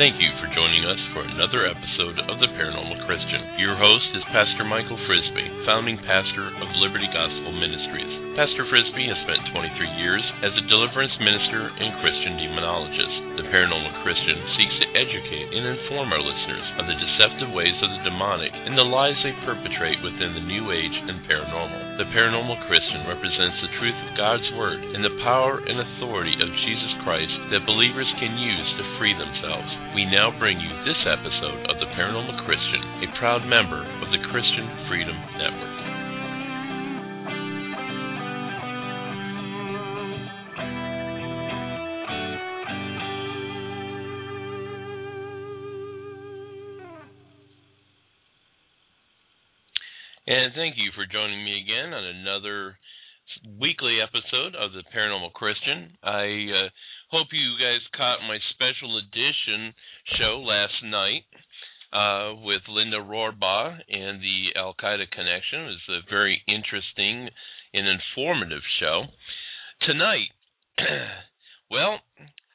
Thank you for joining us for another episode of The Paranormal Christian. Your host is Pastor Michael Frisby, founding pastor of Liberty Gospel Ministries. Pastor Frisby has spent 23 years as a deliverance minister and Christian demonologist. The Paranormal Christian educate and inform our listeners of the deceptive ways of the demonic and the lies they perpetrate within the New Age and paranormal. The Paranormal Christian represents the truth of God's Word and the power and authority of Jesus Christ that believers can use to free themselves. We now bring you this episode of The Paranormal Christian, a proud member of the Christian Freedom And thank you for joining me again on another weekly episode of the Paranormal Christian. I uh, hope you guys caught my special edition show last night uh, with Linda Rohrbaugh and the Al Qaeda connection. It was a very interesting and informative show. Tonight, well,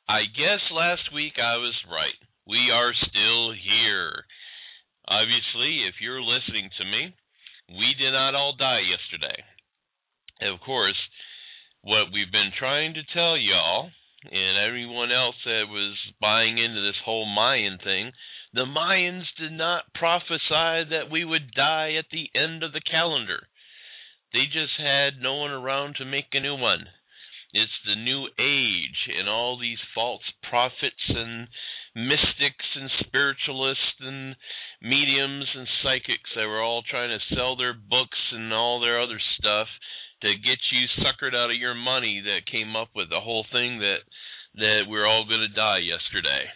I guess last week I was right. We are still here. Obviously, if you're listening to me, we did not all die yesterday. And of course, what we've been trying to tell y'all and everyone else that was buying into this whole Mayan thing, the Mayans did not prophesy that we would die at the end of the calendar. They just had no one around to make a new one. It's the new age, and all these false prophets and mystics and spiritualists and mediums and psychics that were all trying to sell their books and all their other stuff to get you suckered out of your money that came up with the whole thing that that we're all going to die yesterday.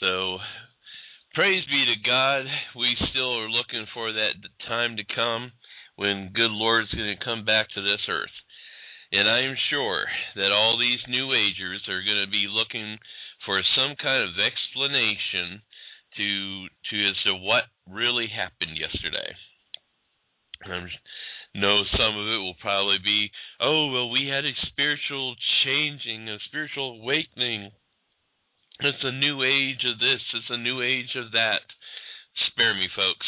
So praise be to God. We still are looking for that time to come when good Lord's going to come back to this earth. And I am sure that all these new agers are going to be looking for some kind of explanation to to as to what really happened yesterday. I'm know some of it will probably be, oh, well, we had a spiritual changing, a spiritual awakening. It's a new age of this, it's a new age of that. Spare me, folks.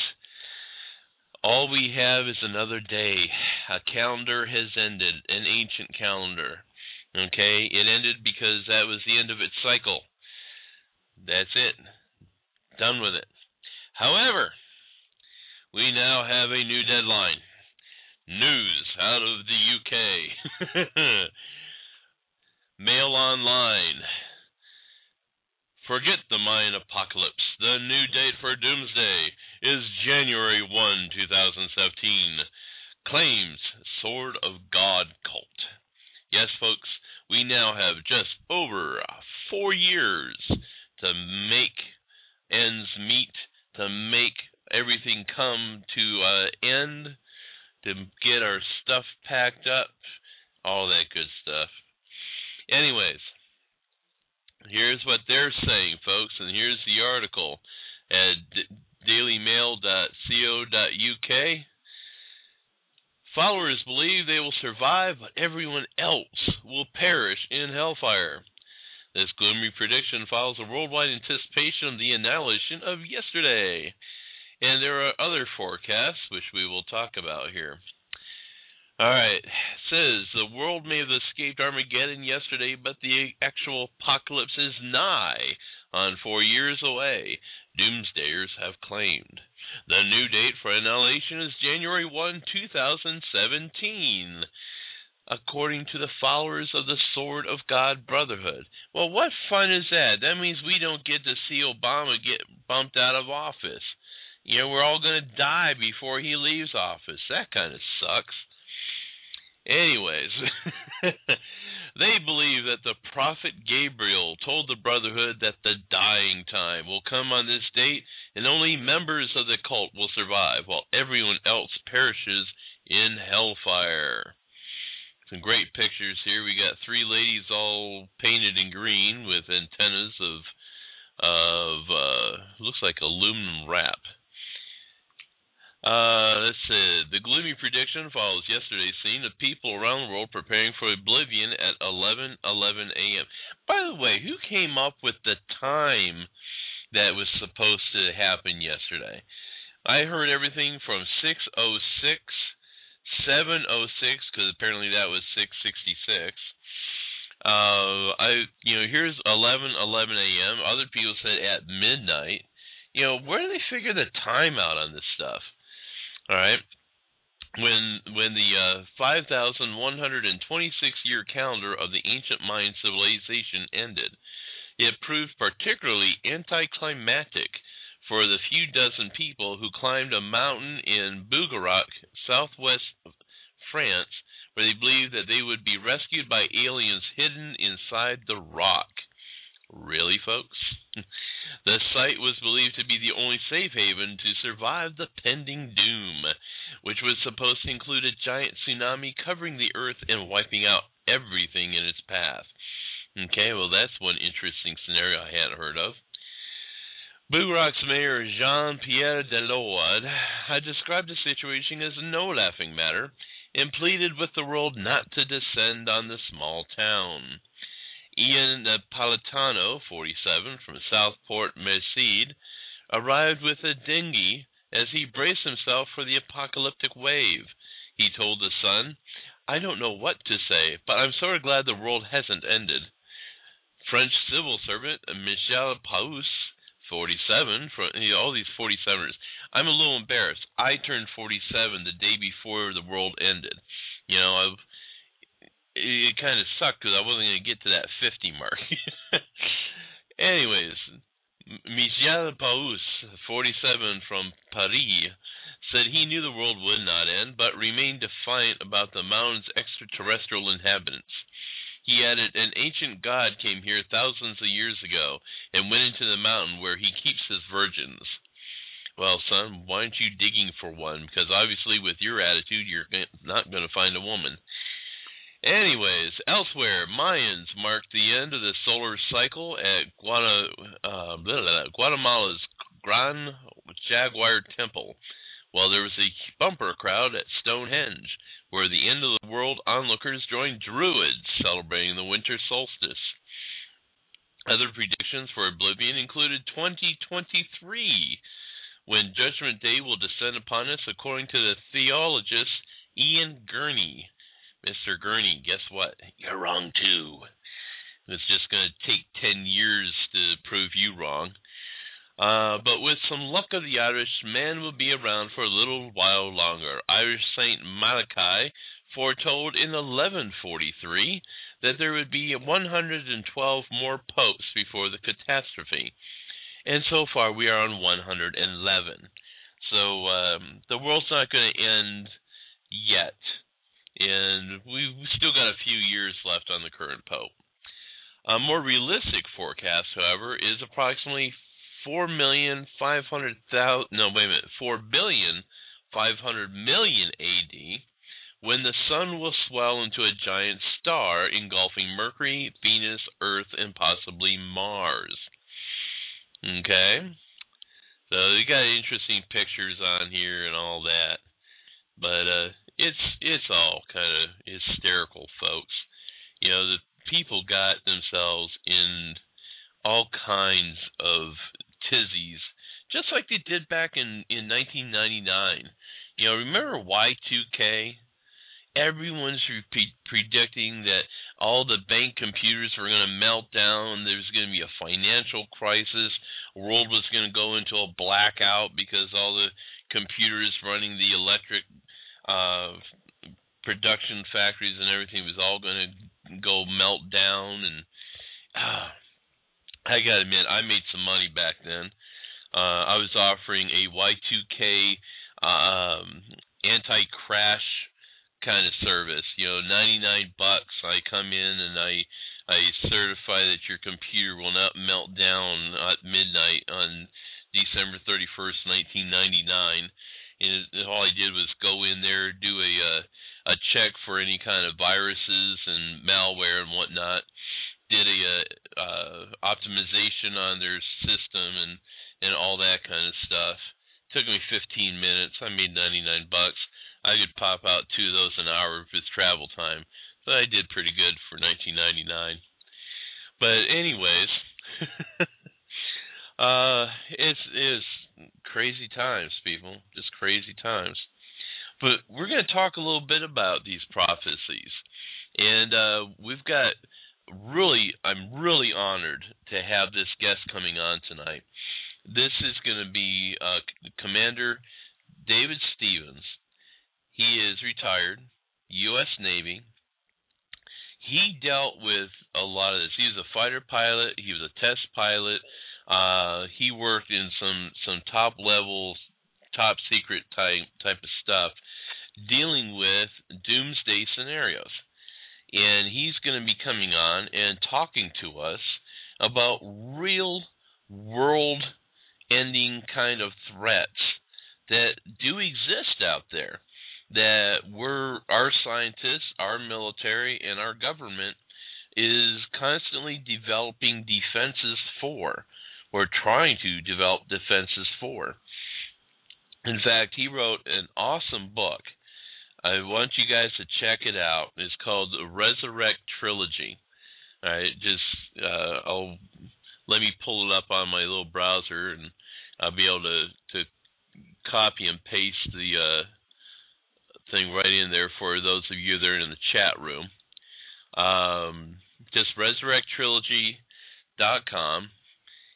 All we have is another day. A calendar has ended, an ancient calendar. Okay? It ended because that was the end of its cycle. That's it. Done with it. However, we now have a new deadline. News out of the UK. Mail online. Forget the Mayan apocalypse. The new date for doomsday is January 1, 2017. Claims Sword of God cult. Yes, folks, we now have just over four years to make ends meet, to make everything come to an uh, end to get our stuff packed up, all that good stuff. Anyways, here's what they're saying, folks, and here's the article at dailymail.co.uk. Followers believe they will survive, but everyone else will perish in hellfire. This gloomy prediction follows a worldwide anticipation of the annihilation of yesterday. And there are other forecasts, which we will talk about here. All right. Says the world may have escaped Armageddon yesterday, but the actual apocalypse is nigh, on four years away, doomsdayers have claimed. The new date for annihilation is January 1, 2017, according to the followers of the Sword of God Brotherhood. Well, what fun is that? That means we don't get to see Obama get bumped out of office. You know, we're all going to die before he leaves office. That kind of sucks. Anyways, they believe that the prophet Gabriel told the Brotherhood that the dying time will come on this date and only members of the cult will survive while everyone else perishes in hellfire. Some great pictures here. We got three ladies all painted in green with antennas of of uh looks like aluminum wrap. Uh, let's see. The gloomy prediction follows yesterday's scene of people around the world preparing for oblivion at 11:11 a.m. By the way, who came up with the time that was supposed to happen yesterday. I heard everything from 606, 706, because apparently that was 666. Uh, I, you know, here's 11, 11 a.m. Other people said at midnight. You know, where do they figure the time out on this stuff? All right when when the uh, 5,126 year calendar of the ancient Mayan civilization ended, it proved particularly anticlimactic for the few dozen people who climbed a mountain in Bugarach, southwest France, where they believed that they would be rescued by aliens hidden inside the rock. Really, folks? the site was believed to be the only safe haven to survive the pending doom which was supposed to include a giant tsunami covering the earth and wiping out everything in its path. Okay, well, that's one interesting scenario I hadn't heard of. Bugarach's mayor Jean Pierre Delord had described the situation as no laughing matter and pleaded with the world not to descend on the small town. Ian Napolitano, 47, from Southport, Merced, arrived with a dinghy as he braced himself for the apocalyptic wave. He told the sun, I don't know what to say, but I'm sort of glad the world hasn't ended. French civil servant Michel Paus, 47, from you know, all these 47ers. I'm a little embarrassed. I turned 47 the day before the world ended. You know, I, it, it kind of sucked because I wasn't going to get to that 50 mark. Anyways, Michel Paus, 47 from Paris, said he knew the world would not end, but remained defiant about the mountain's extraterrestrial inhabitants. He added, An ancient god came here thousands of years ago and went into the mountain where he keeps his virgins. Well, son, why aren't you digging for one? Because obviously, with your attitude, you're not going to find a woman. Anyways, elsewhere, Mayans marked the end of the solar cycle at Guana, uh, Guatemala's Gran Jaguar Temple, while there was a bumper crowd at Stonehenge, where the end of the world onlookers joined Druids celebrating the winter solstice. Other predictions for Oblivion included 2023, when Judgment Day will descend upon us, according to the theologist Ian Gurney. Mr. Gurney, guess what? You're wrong too. It's just going to take 10 years to prove you wrong. Uh, but with some luck of the Irish, man will be around for a little while longer. Irish Saint Malachi foretold in 1143 that there would be 112 more popes before the catastrophe. And so far we are on 111. So um, the world's not going to end yet and we've still got a few years left on the current Pope. A more realistic forecast, however, is approximately four million five hundred thousand. No, wait a minute, four billion five hundred million A.D. When the sun will swell into a giant star engulfing Mercury, Venus, Earth, and possibly Mars. Okay, so you got interesting pictures on here and all that, but uh, it's it's all kind of hysterical, folks. You know, the people got themselves in all kinds of tizzies, just like they did back in in 1999. You know, remember Y2K? Everyone's re- predicting that all the bank computers were going to melt down. There's going to be a financial crisis. World was going to go into a blackout because all the computers running the electric uh, production factories and everything was all going to go melt down. And uh, I got to admit, I made some money back then. Uh, I was offering a Y2K um, anti-crash kind of service. You know, 99 bucks. I come in and I I certify that your computer will not melt down at midnight on December 31st, 1999 and all I did was go in there, do a uh, a check for any kind of viruses and malware and whatnot. Did a uh, uh, optimization on their system and and all that kind of stuff. Took me 15 minutes. I made 99 bucks. I could pop out two of those an hour if it's travel time. So I did pretty good for 1999. But anyways, Uh, it's it's crazy times, people. Just crazy times. But we're going to talk a little bit about these prophecies, and uh, we've got really, I'm really honored to have this guest coming on tonight. This is going to be uh, Commander David Stevens. He is retired, U.S. Navy. He dealt with a lot of this. He was a fighter pilot. He was a test pilot. Uh, he worked in some some top level, top secret type type of stuff, dealing with doomsday scenarios. And he's going to be coming on and talking to us about real world ending kind of threats that do exist out there that we're our scientists, our military, and our government is constantly developing defenses for, or trying to develop defenses for. In fact, he wrote an awesome book. I want you guys to check it out. It's called the Resurrect Trilogy. All right, just uh, I'll let me pull it up on my little browser, and I'll be able to to copy and paste the uh, thing right in there for those of you that are in the chat room. Um, just resurrecttrilogy.com,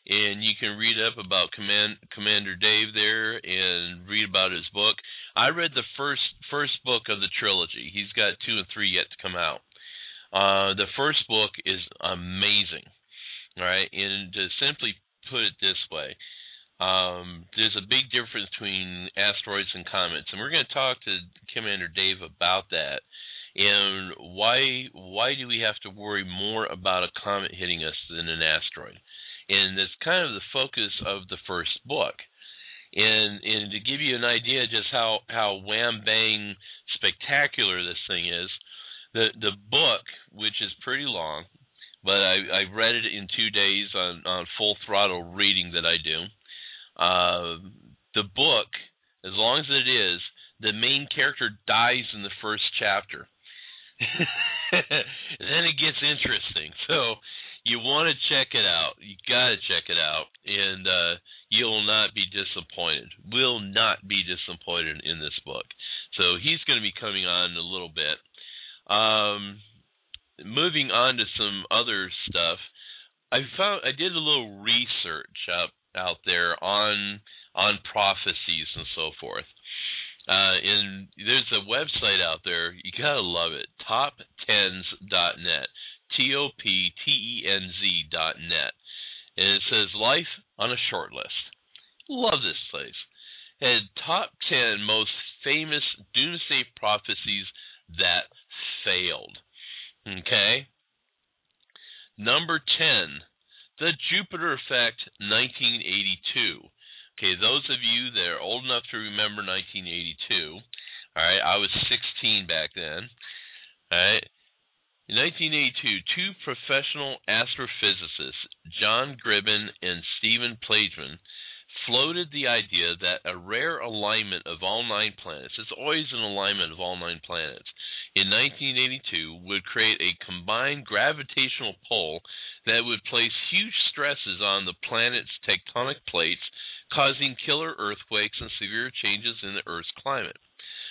and you can read up about Command, Commander Dave there and read about his book. I read the first first book of the trilogy. He's got two and three yet to come out. Uh, the first book is amazing, right? And to simply put it this way, um, there's a big difference between asteroids and comets, and we're going to talk to Commander Dave about that. And why why do we have to worry more about a comet hitting us than an asteroid? And that's kind of the focus of the first book. And and to give you an idea just how how wham bang spectacular this thing is, the the book, which is pretty long, but I, I read it in two days on on full throttle reading that I do uh, the book, as long as it is, the main character dies in the first chapter. then it gets interesting. So you want to check it out. You got to check it out, and uh, you'll not be disappointed. Will not be disappointed in this book. So he's going to be coming on in a little bit. Um, moving on to some other stuff. I found I did a little research up out there on on prophecies and so forth. Uh, and there's a website out there you gotta love it, toptenz.net, t o p t e n z dot net, and it says life on a short list. Love this place. And top ten most famous doomsday prophecies that failed. Okay. Number ten the Jupiter Effect 1982. Okay, those of you that are old enough to remember 1982, all right, I was 16 back then. All right. In 1982, two professional astrophysicists, John Gribbin and Stephen Plagemann, floated the idea that a rare alignment of all nine planets, it's always an alignment of all nine planets, in 1982 would create a combined gravitational pull that would place huge stresses on the planet's tectonic plates, causing killer earthquakes and severe changes in the Earth's climate.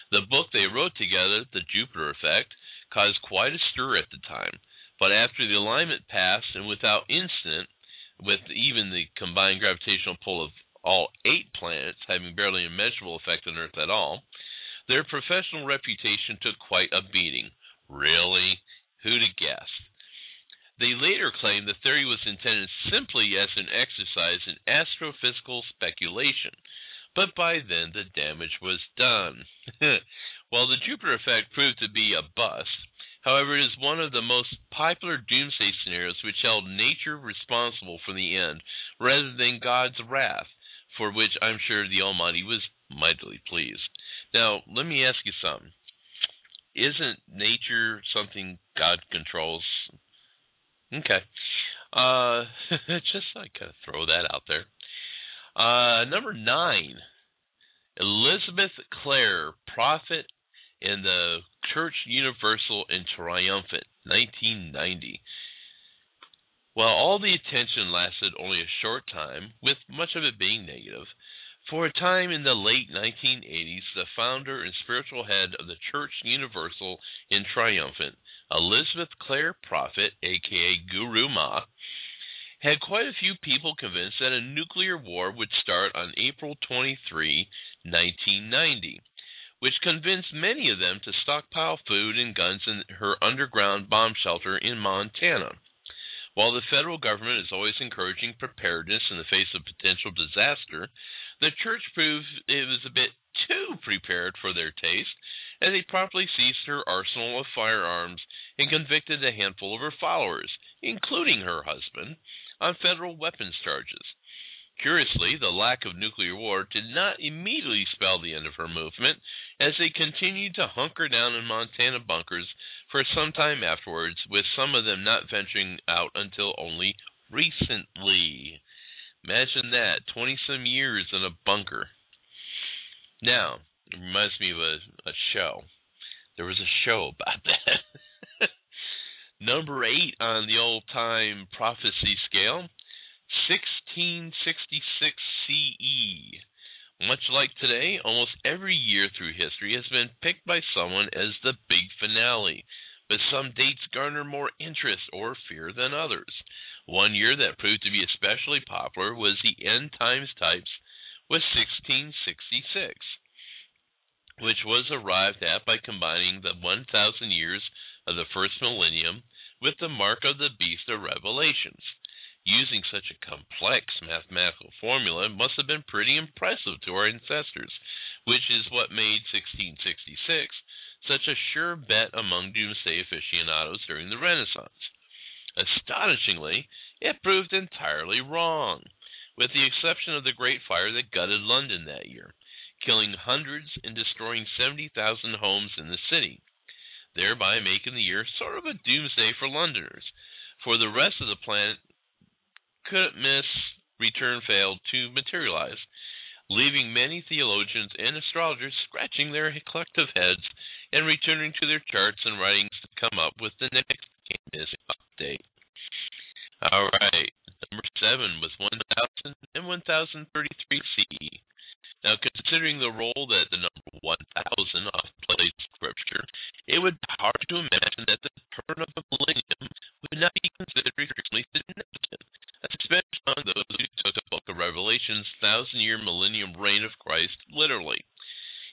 The book they wrote together, The Jupiter Effect, caused quite a stir at the time, but after the alignment passed and without incident, with even the combined gravitational pull of all eight planets having barely a measurable effect on Earth at all, their professional reputation took quite a beating. Really? Who'd have guessed? They later claimed the theory was intended simply as an exercise in astrophysical speculation, but by then the damage was done. While the Jupiter effect proved to be a bust, however, it is one of the most popular doomsday scenarios which held nature responsible for the end rather than God's wrath, for which I'm sure the Almighty was mightily pleased. Now, let me ask you something. Isn't nature something God controls? Okay. Uh, just I kind of throw that out there. Uh, number nine, Elizabeth Clare, Prophet in the Church Universal and Triumphant, 1990. While all the attention lasted only a short time, with much of it being negative, for a time in the late 1980s, the founder and spiritual head of the Church Universal and Triumphant, Elizabeth Clare Prophet, aka Guru Ma, had quite a few people convinced that a nuclear war would start on April 23, 1990, which convinced many of them to stockpile food and guns in her underground bomb shelter in Montana. While the federal government is always encouraging preparedness in the face of potential disaster, the church proved it was a bit too prepared for their taste, as they promptly seized her arsenal of firearms and convicted a handful of her followers, including her husband, on federal weapons charges. Curiously, the lack of nuclear war did not immediately spell the end of her movement, as they continued to hunker down in Montana bunkers for some time afterwards, with some of them not venturing out until only recently. Imagine that 20 some years in a bunker. Now, it reminds me of a, a show. There was a show about that. Number eight on the old time prophecy scale, 1666 CE. Much like today, almost every year through history has been picked by someone as the big finale, but some dates garner more interest or fear than others. One year that proved to be especially popular was the end times types with 1666, which was arrived at by combining the 1,000 years of the first millennium with the mark of the beast of Revelations. Using such a complex mathematical formula must have been pretty impressive to our ancestors, which is what made 1666 such a sure bet among doomsday aficionados during the Renaissance. Astonishingly, it proved entirely wrong, with the exception of the Great Fire that gutted London that year, killing hundreds and destroying 70,000 homes in the city, thereby making the year sort of a doomsday for Londoners. For the rest of the planet, couldn't miss, return failed to materialize, leaving many theologians and astrologers scratching their collective heads and returning to their charts and writings to come up with the next canonical update. All right, number seven was 1000 and 1033 CE. Now, considering the role that the number 1000 often plays in Scripture, it would be hard to imagine that the turn of the millennium would not be considered extremely significant, especially among those who took the book of Revelation's thousand year millennium reign of Christ literally.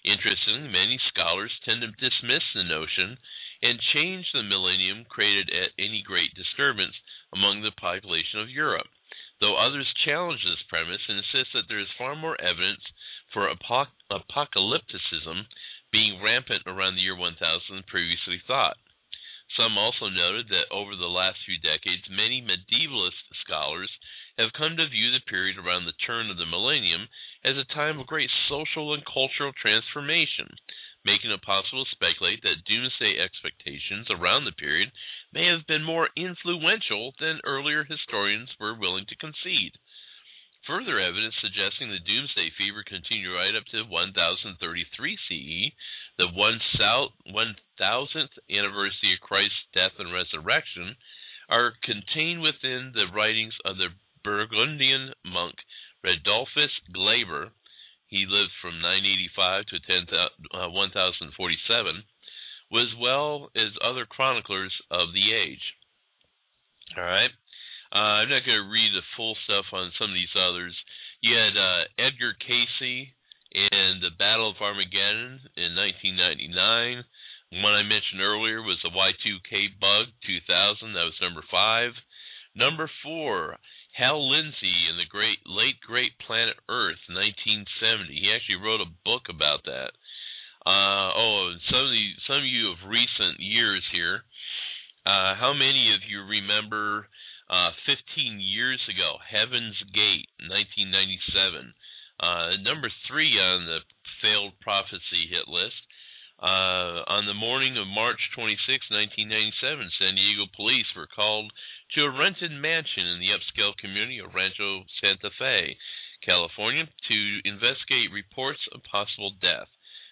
Interestingly, many scholars tend to dismiss the notion and change the millennium created at any great disturbance among the population of Europe, though others challenge this premise and insist that there is far more evidence for apoc- apocalypticism being rampant around the year 1000 than previously thought. Some also noted that over the last few decades, many medievalist scholars have come to view the period around the turn of the millennium as a time of great social and cultural transformation, making it possible to speculate that doomsday expectations around the period may have been more influential than earlier historians were willing to concede. Further evidence suggesting the doomsday fever continued right up to 1033 CE, the 1000th anniversary of Christ's death and resurrection, are contained within the writings of the Burgundian monk Radulphus Glaber he lived from 985 to 10, uh, 1047, was well as other chroniclers of the age. All right. Uh, I'm not going to read the full stuff on some of these others. You had uh, Edgar Cayce in the Battle of Armageddon in 1999. One I mentioned earlier was the Y2K Bug 2000. That was number five. Number four, Hal Lindsey in the great late great planet Earth, 1970. He actually wrote a book about that. Uh, oh, some of the, some of you of recent years here. Uh, how many of you remember uh, 15 years ago, Heaven's Gate, 1997? Uh, number three on the failed prophecy hit list. Uh, on the morning of March 26, 1997, San Diego police were called to a rented mansion in the upscale community of Rancho Santa Fe, California, to investigate reports of possible death.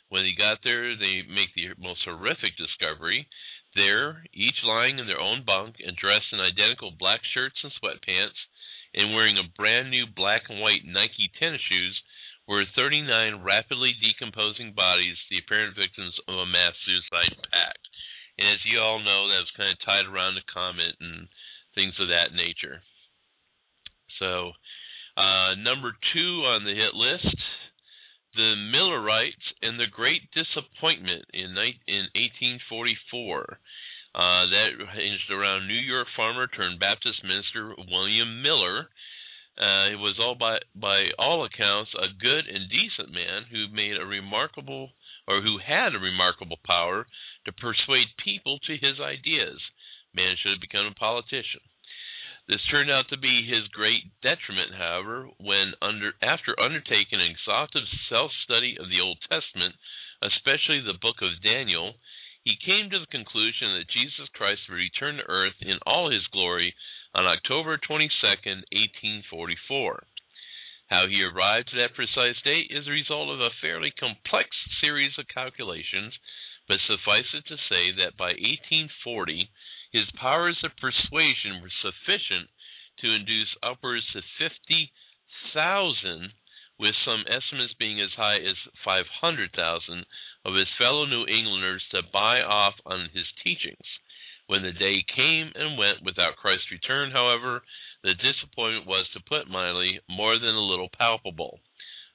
When they got there, they make the most horrific discovery There, each lying in their own bunk and dressed in identical black shirts and sweatpants, and wearing a brand new black and white Nike tennis shoes, were 39 rapidly decomposing bodies, the apparent victims of a mass suicide pact. And as you all know, that was kind of tied around the comet and things of that nature. So, uh, number two on the hit list, the Millerites and the Great Disappointment in, in 1844. Uh, that hinged around New York farmer turned Baptist minister William Miller. Uh, he was all by by all accounts a good and decent man who made a remarkable or who had a remarkable power to persuade people to his ideas. Man should have become a politician. This turned out to be his great detriment, however, when under after undertaking an exhaustive self-study of the Old Testament, especially the book of Daniel, he came to the conclusion that Jesus Christ would return to earth in all his glory on October 22, 1844. How he arrived at that precise date is the result of a fairly complex series of calculations, but suffice it to say that by 1840 his powers of persuasion were sufficient to induce upwards of 50,000, with some estimates being as high as 500,000, of his fellow New Englanders to buy off on his teachings. When the day came and went without Christ's return, however, the disappointment was, to put mildly, more than a little palpable.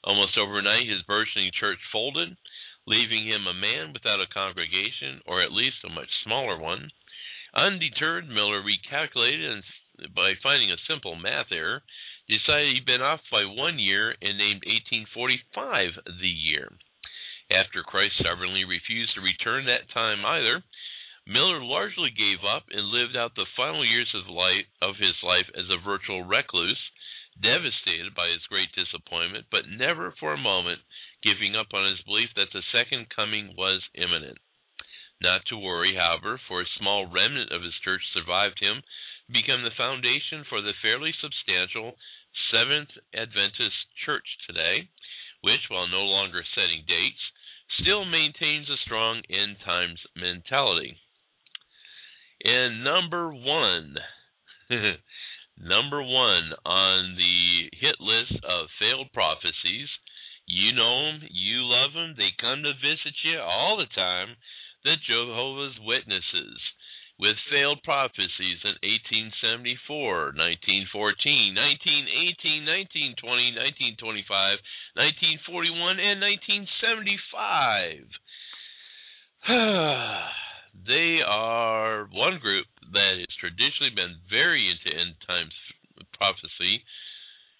Almost overnight, his burgeoning church folded, leaving him a man without a congregation, or at least a much smaller one. Undeterred, Miller recalculated and, by finding a simple math error, decided he'd been off by one year and named 1845 the year. After Christ stubbornly refused to return that time either, Miller largely gave up and lived out the final years of, life, of his life as a virtual recluse, devastated by his great disappointment, but never for a moment giving up on his belief that the second coming was imminent. Not to worry, however, for a small remnant of his church survived him, become the foundation for the fairly substantial Seventh Adventist Church today, which, while no longer setting dates, still maintains a strong end times mentality. And number one, number one on the hit list of failed prophecies, you know them, you love them, they come to visit you all the time the Jehovah's Witnesses with failed prophecies in 1874, 1914, 1918, 1920, 1925, 1941, and 1975. they are one group that has traditionally been very into end times prophecy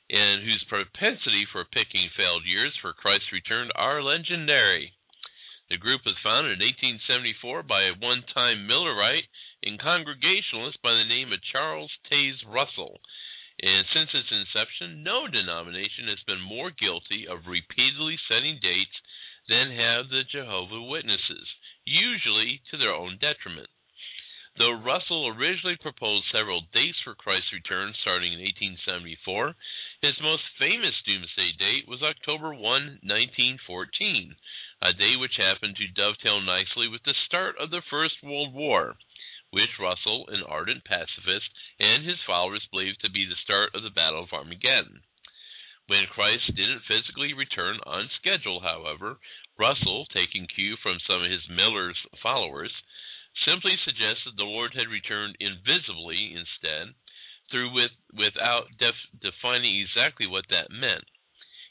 and whose propensity for picking failed years for Christ's return are legendary. The group was founded in 1874 by a one time Millerite and Congregationalist by the name of Charles Taze Russell. And since its inception, no denomination has been more guilty of repeatedly setting dates than have the Jehovah Witnesses, usually to their own detriment. Though Russell originally proposed several dates for Christ's return starting in 1874, his most famous doomsday date was October 1, 1914 a day which happened to dovetail nicely with the start of the First World War, which Russell, an ardent pacifist, and his followers believed to be the start of the Battle of Armageddon. When Christ didn't physically return on schedule, however, Russell, taking cue from some of his Miller's followers, simply suggested the Lord had returned invisibly instead, through with, without def, defining exactly what that meant.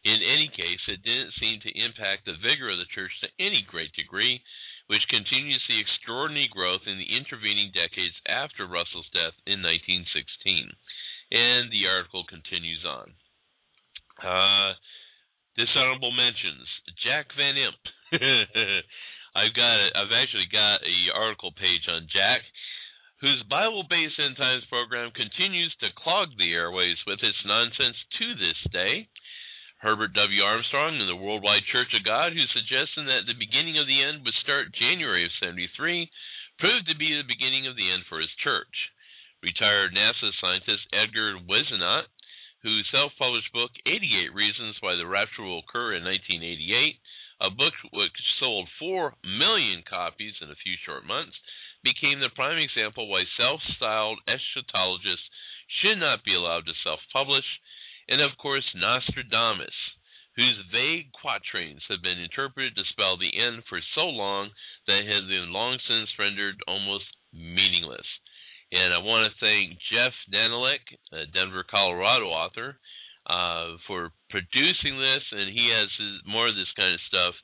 In any case, it didn't seem to impact the vigor of the church to any great degree, which continues the extraordinary growth in the intervening decades after Russell's death in 1916. And the article continues on. Uh, dishonorable mentions: Jack Van Impe. I've got I've actually got a article page on Jack, whose Bible-based end times program continues to clog the airways with its nonsense to this day. Herbert W. Armstrong and the Worldwide Church of God, who suggested that the beginning of the end would start January of 73, proved to be the beginning of the end for his church. Retired NASA scientist Edgar Whisenant, whose self published book, 88 Reasons Why the Rapture Will Occur in 1988, a book which sold 4 million copies in a few short months, became the prime example why self styled eschatologists should not be allowed to self publish, and of course, Nostradamus, whose vague quatrains have been interpreted to spell the end for so long that it has been long since rendered almost meaningless. And I want to thank Jeff Danelek, a Denver, Colorado author, uh, for producing this, and he has his, more of this kind of stuff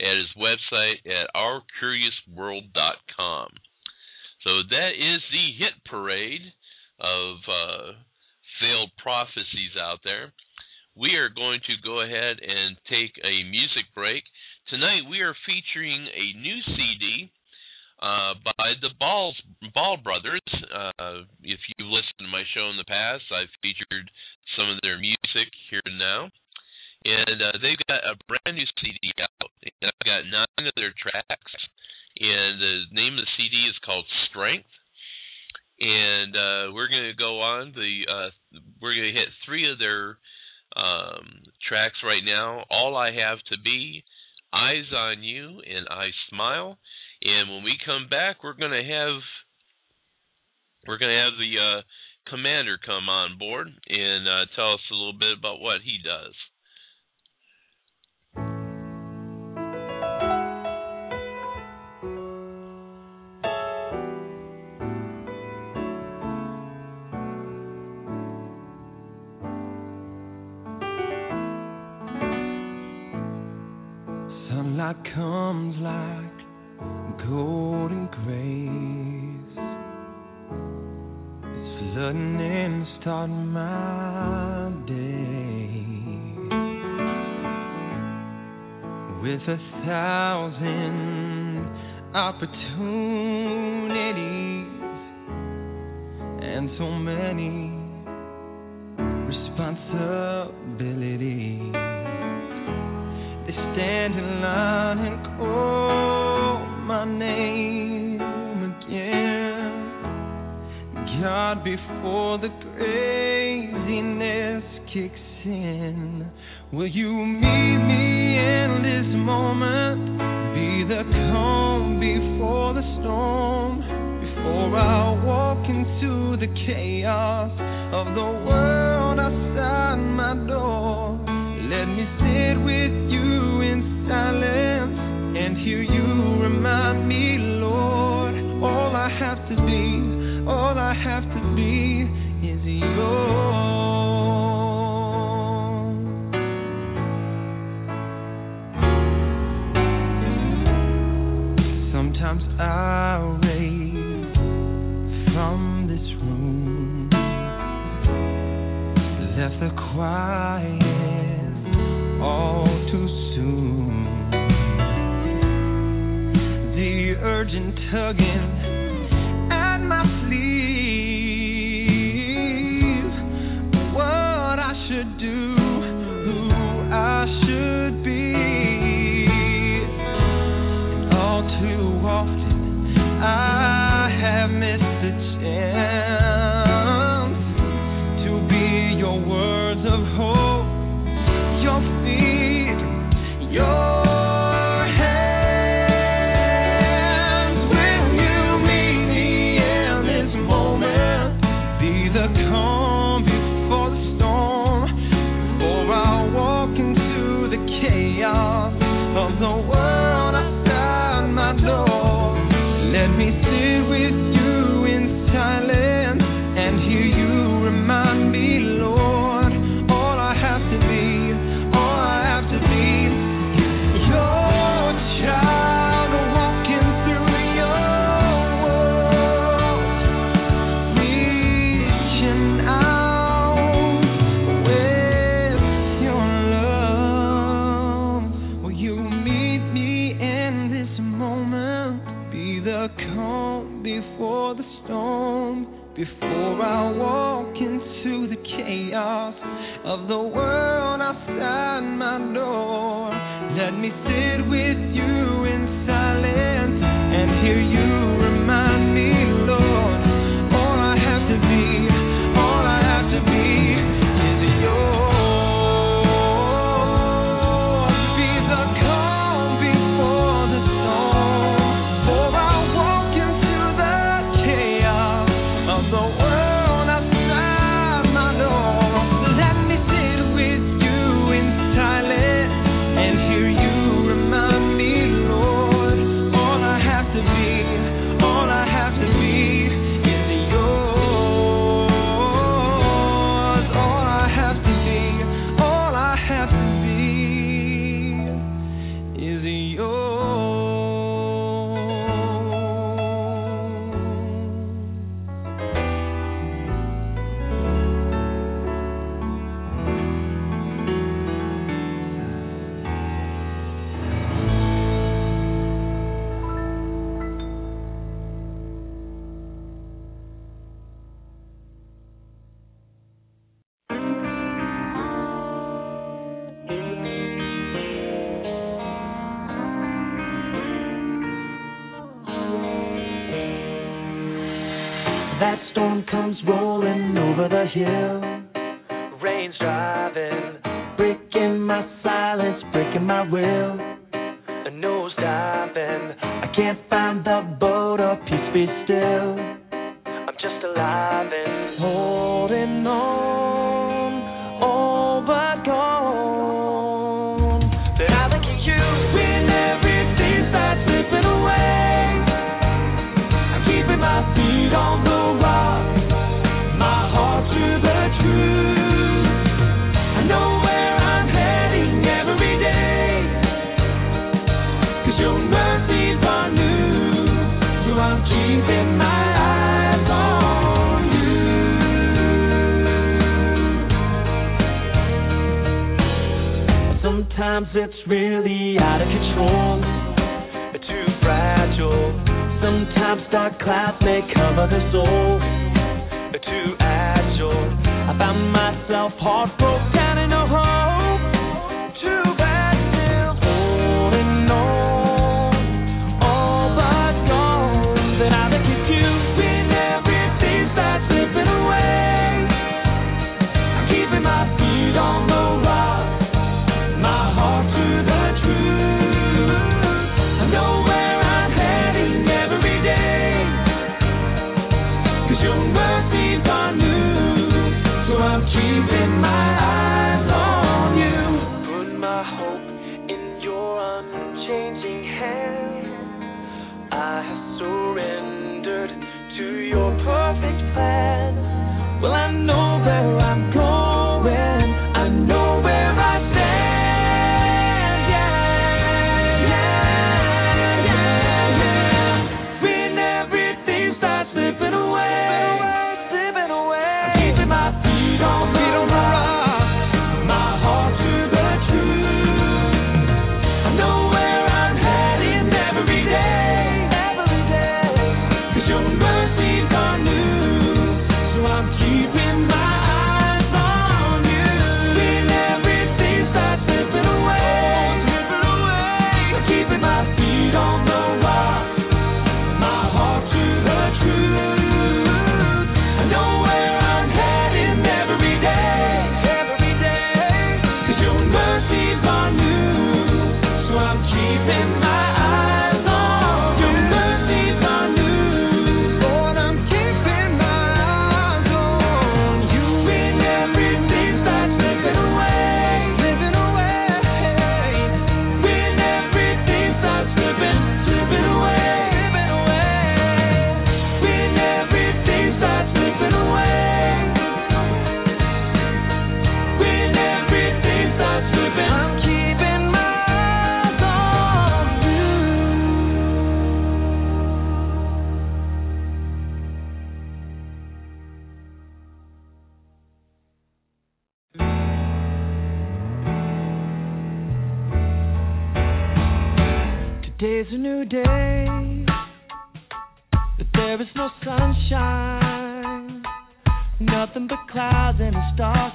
at his website at ourcuriousworld.com. So that is the hit parade of uh, failed prophecies out there. We are going to go ahead and take a music break. Tonight we are featuring a new CD uh, by the Balls Ball Brothers. Uh, if you've listened to my show in the past, I've featured some of their music here and now, and uh, they've got a brand new CD out. And I've got nine of their tracks, and the name of the CD is called Strength. And uh, we're going to go on. The uh, we're going to hit three of their um, tracks right now. All I have to be, Eyes on You, and I Smile. And when we come back, we're going to have we're going to have the uh, commander come on board and uh, tell us a little bit about what he does. Thousand opportunities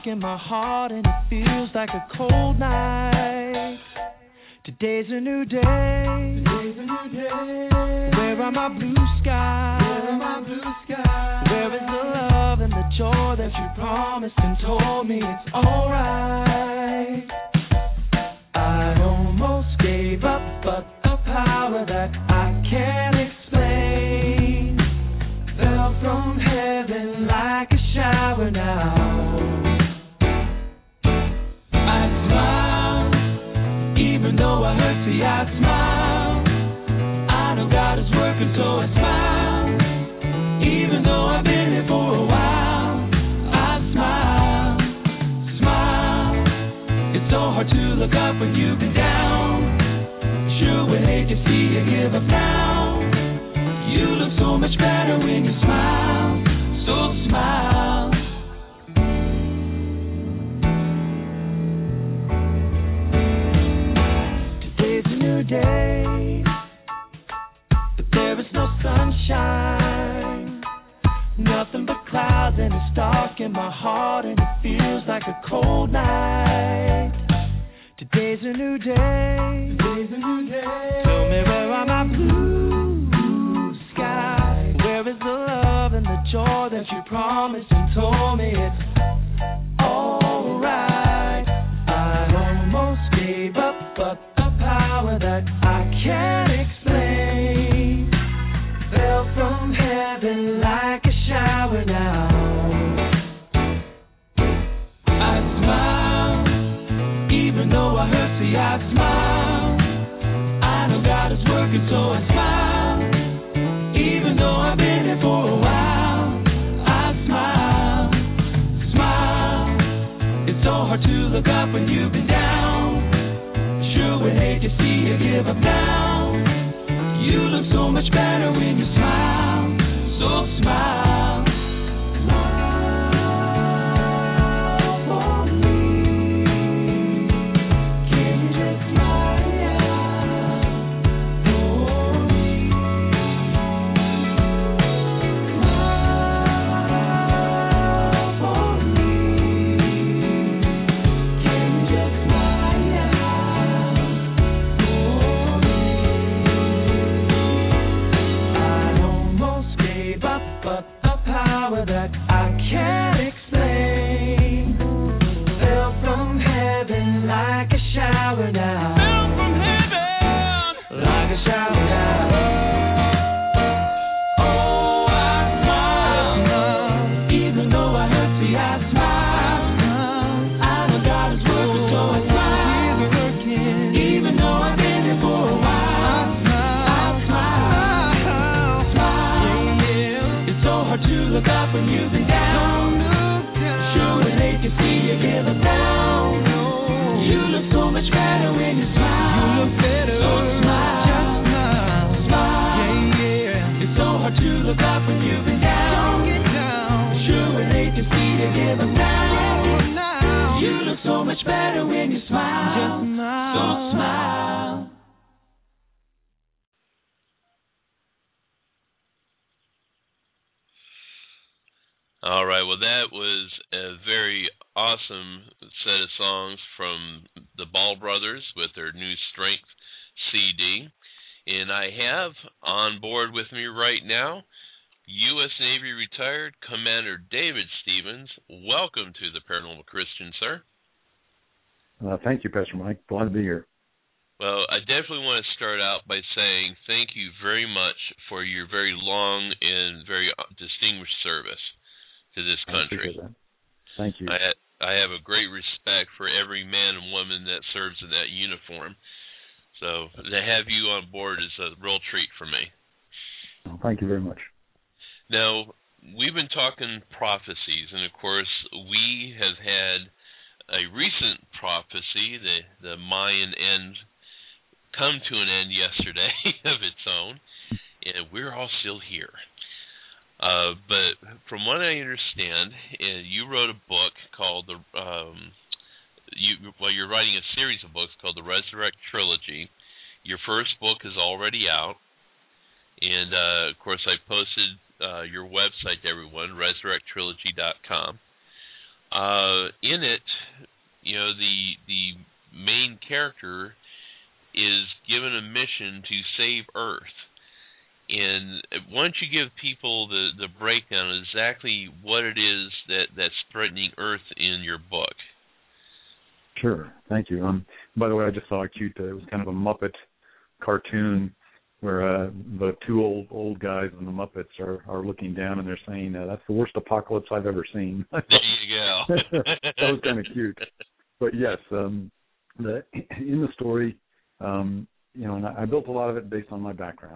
in my heart and it feels like a cold night. Today's a new day. Today's a new day. Where are my blue skies? Where are my blue skies? Where is the love and the joy that you promised and told me it's alright?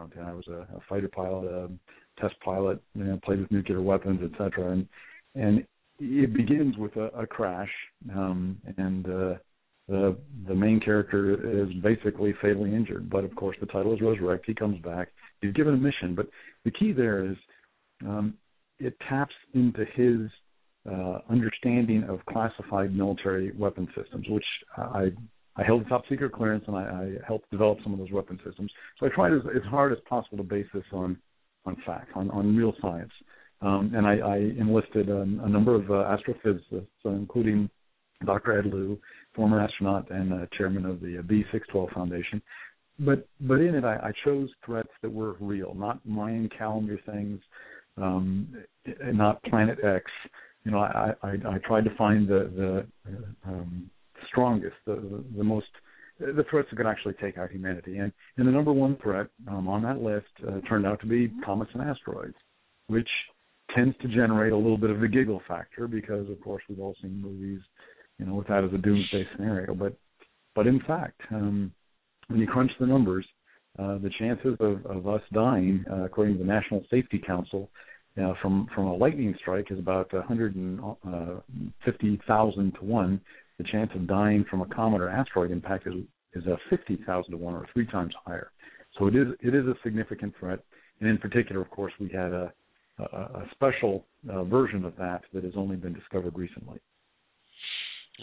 background. You I was a, a fighter pilot, a test pilot, you know, played with nuclear weapons, etc. And and it begins with a, a crash, um, and uh, the the main character is basically fatally injured. But of course, the title is Resurrect. He comes back. He's given a mission, but the key there is um, it taps into his uh, understanding of classified military weapon systems, which I I held top secret clearance and I, I helped develop some of those weapon systems. So I tried as, as hard as possible to base this on on fact, on, on real science. Um, and I, I enlisted a, a number of uh, astrophysicists, uh, including Dr. Ed Lu, former astronaut and uh, chairman of the uh, B612 Foundation. But but in it, I, I chose threats that were real, not Mayan calendar things, um, not Planet X. You know, I, I, I tried to find the the um, strongest, the the most the threats that could actually take out humanity. And, and the number one threat um, on that list uh, turned out to be comets and asteroids, which tends to generate a little bit of the giggle factor because, of course, we've all seen movies, you know, with that as a doomsday scenario. But, but in fact, um, when you crunch the numbers, uh, the chances of, of us dying, uh, according to the National Safety Council, uh, from from a lightning strike is about 150,000 uh, to one. The chance of dying from a comet or asteroid impact is is a 50,000 to one, or three times higher. So it is it is a significant threat. And in particular, of course, we had a a, a special uh, version of that that has only been discovered recently.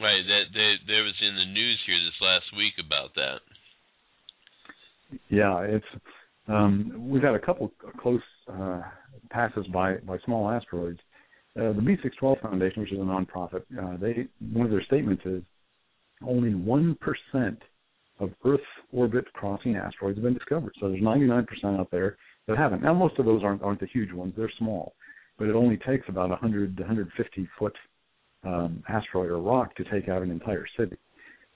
Right. That there, there was in the news here this last week about that. Yeah, it's um, we've had a couple close uh, passes by by small asteroids. Uh, the B612 Foundation, which is a nonprofit, uh, they one of their statements is only one percent of Earth orbit crossing asteroids have been discovered. So there's 99% out there that haven't. Now most of those aren't aren't the huge ones; they're small, but it only takes about 100 to 150 foot um, asteroid or rock to take out an entire city.